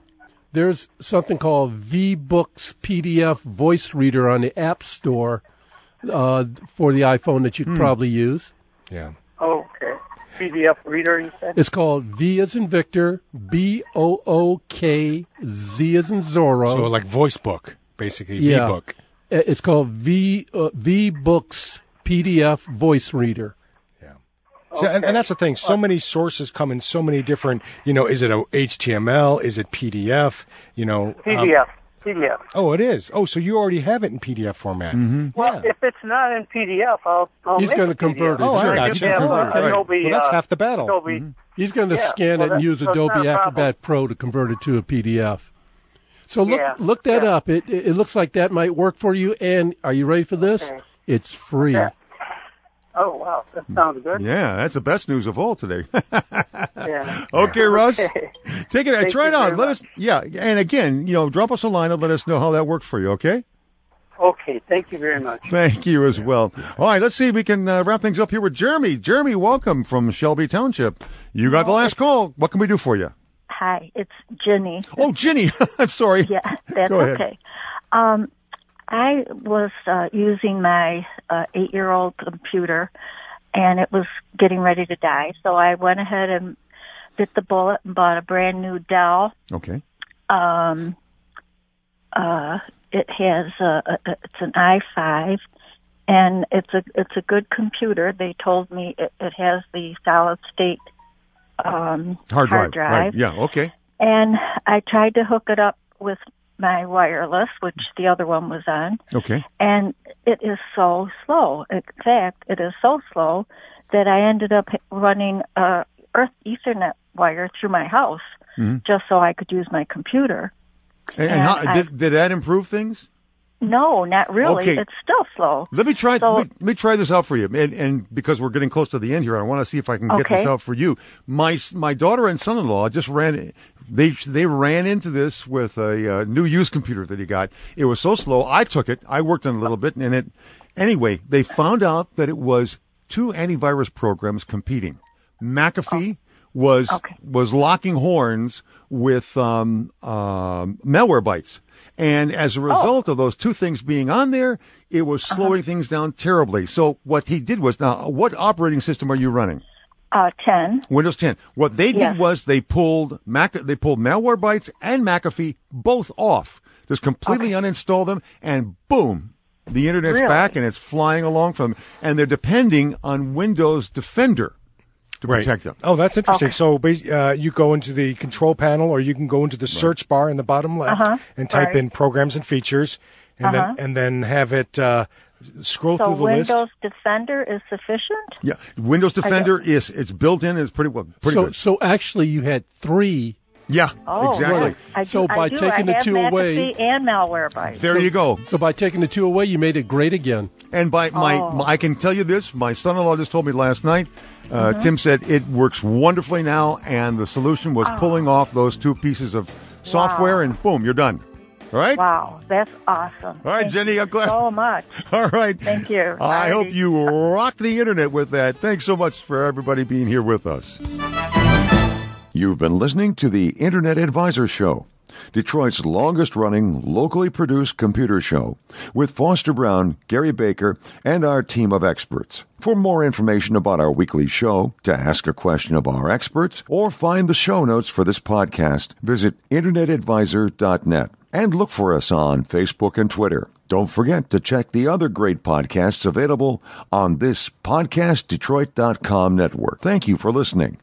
there's something called vBookz PDF voice reader on the App Store uh, for the iPhone that you'd Hmm. probably use. Yeah. Oh, okay. PDF reader, you said. It's called V as in Victor, B O O K Z as in Zorro. So like voice book, basically yeah. VBook. Uh, It's called V uh, vBookz PDF voice reader. Yeah. So, and, and that's the thing. So many sources come in so many different. You know, is it a HTML? Is it PDF? You know, um, PDF. PDF. oh, it is. Oh, so you already have it in PDF format. Mm-hmm. Well, if it's not in PDF, I'll. I'll He's make gonna convert it. Oh, I Sure. got you. Yeah, Convert it. uh, Right. Adobe, Well, that's uh, half the battle. Adobe. Mm-hmm. He's going to Yeah, scan well, it and use so Adobe not a problem. Acrobat Pro to convert it to a PDF. So look Yeah, look that up. It it looks like that might work for you. And are you ready for this? Okay. It's free. Oh wow, that sounds good. Yeah, that's the best news of all today. Yeah. okay, Russ. Okay. Take it. Thank try it you out. very Let us. Yeah, and again, you know, drop us a line and let us know how that works for you. Okay. Okay, thank you very much. Thank you as well. All right, let's see if we can uh, wrap things up here with Jeremy. Jeremy, welcome from Shelby Township. You got the last call. What can we do for you? Hi, it's Jenny. Oh, Ginny. I'm sorry. Yeah, that's Go ahead. okay. Um, I was uh, using my uh, eight-year-old computer, and it was getting ready to die. So I went ahead and bit the bullet and bought a brand new Dell. Okay. Um, uh, it has a, a it's an i5, and it's a it's a good computer. They told me it, it has the solid state um, Hard drive. Right. Yeah. Okay. and I tried to hook it up with my wireless, which the other one was on, Okay. and it is so slow. In fact, it is so slow that I ended up running a Earth Ethernet wire through my house Mhm. just so I could use my computer. And, and And how, I- did, did that improve things? No, not really. Okay. It's still slow. Let me try. So- let, me, let me try this out for you, and, and because we're getting close to the end here, I want to see if I can get this out for you. My my daughter and son-in-law just ran. They they ran into this with a uh, new used computer that he got. It was so slow. I took it. I worked on it a little bit, and it. Anyway, they found out that it was two antivirus programs competing. McAfee was was locking horns with um, um, Malwarebytes. And as a result of those two things being on there, it was slowing things down terribly. So what he did was now, what operating system are you running? Uh, 10. Windows 10. What they did Yes. was they pulled Mac, they pulled Malwarebytes and McAfee both off. Just completely uninstall them and boom, the internet's Really? back and it's flying along from, and they're depending on Windows Defender to protect them. Oh, that's interesting. So uh, you go into the control panel, or you can go into the search bar in the bottom left Uh-huh. and type Right. in programs and features, and Uh-huh. then and then have it uh, scroll So through the Windows list. Windows Defender is sufficient? Yeah, Windows Defender is it's built in. It's pretty well, pretty so good. so actually, you had three. Yeah, Oh, exactly. I do, So by I do. taking I the have two McAfee away- and Malwarebytes. There you go. So by taking the two away, you made it great again. And by my, Oh. my- I can tell you this. My son-in-law just told me last night. Uh, Mhm. Tim said it works wonderfully now, and the solution was Oh. pulling off those two pieces of software, Wow. and boom, you're done. All right. Wow, that's awesome. All right, Thank Jenny, I'm glad- so much. All right. Thank you. I Alrighty. hope you rocked the internet with that. Thanks so much for everybody being here with us. You've been listening to the Internet Advisor Show. Detroit's longest running, locally produced computer show, with Foster Brown, Gary Baker, and our team of experts. For more information about our weekly show, to ask a question of our experts, or find the show notes for this podcast, visit InternetAdvisor.net and look for us on Facebook and Twitter. Don't forget to check the other great podcasts available on this PodcastDetroit.com network. Thank you for listening.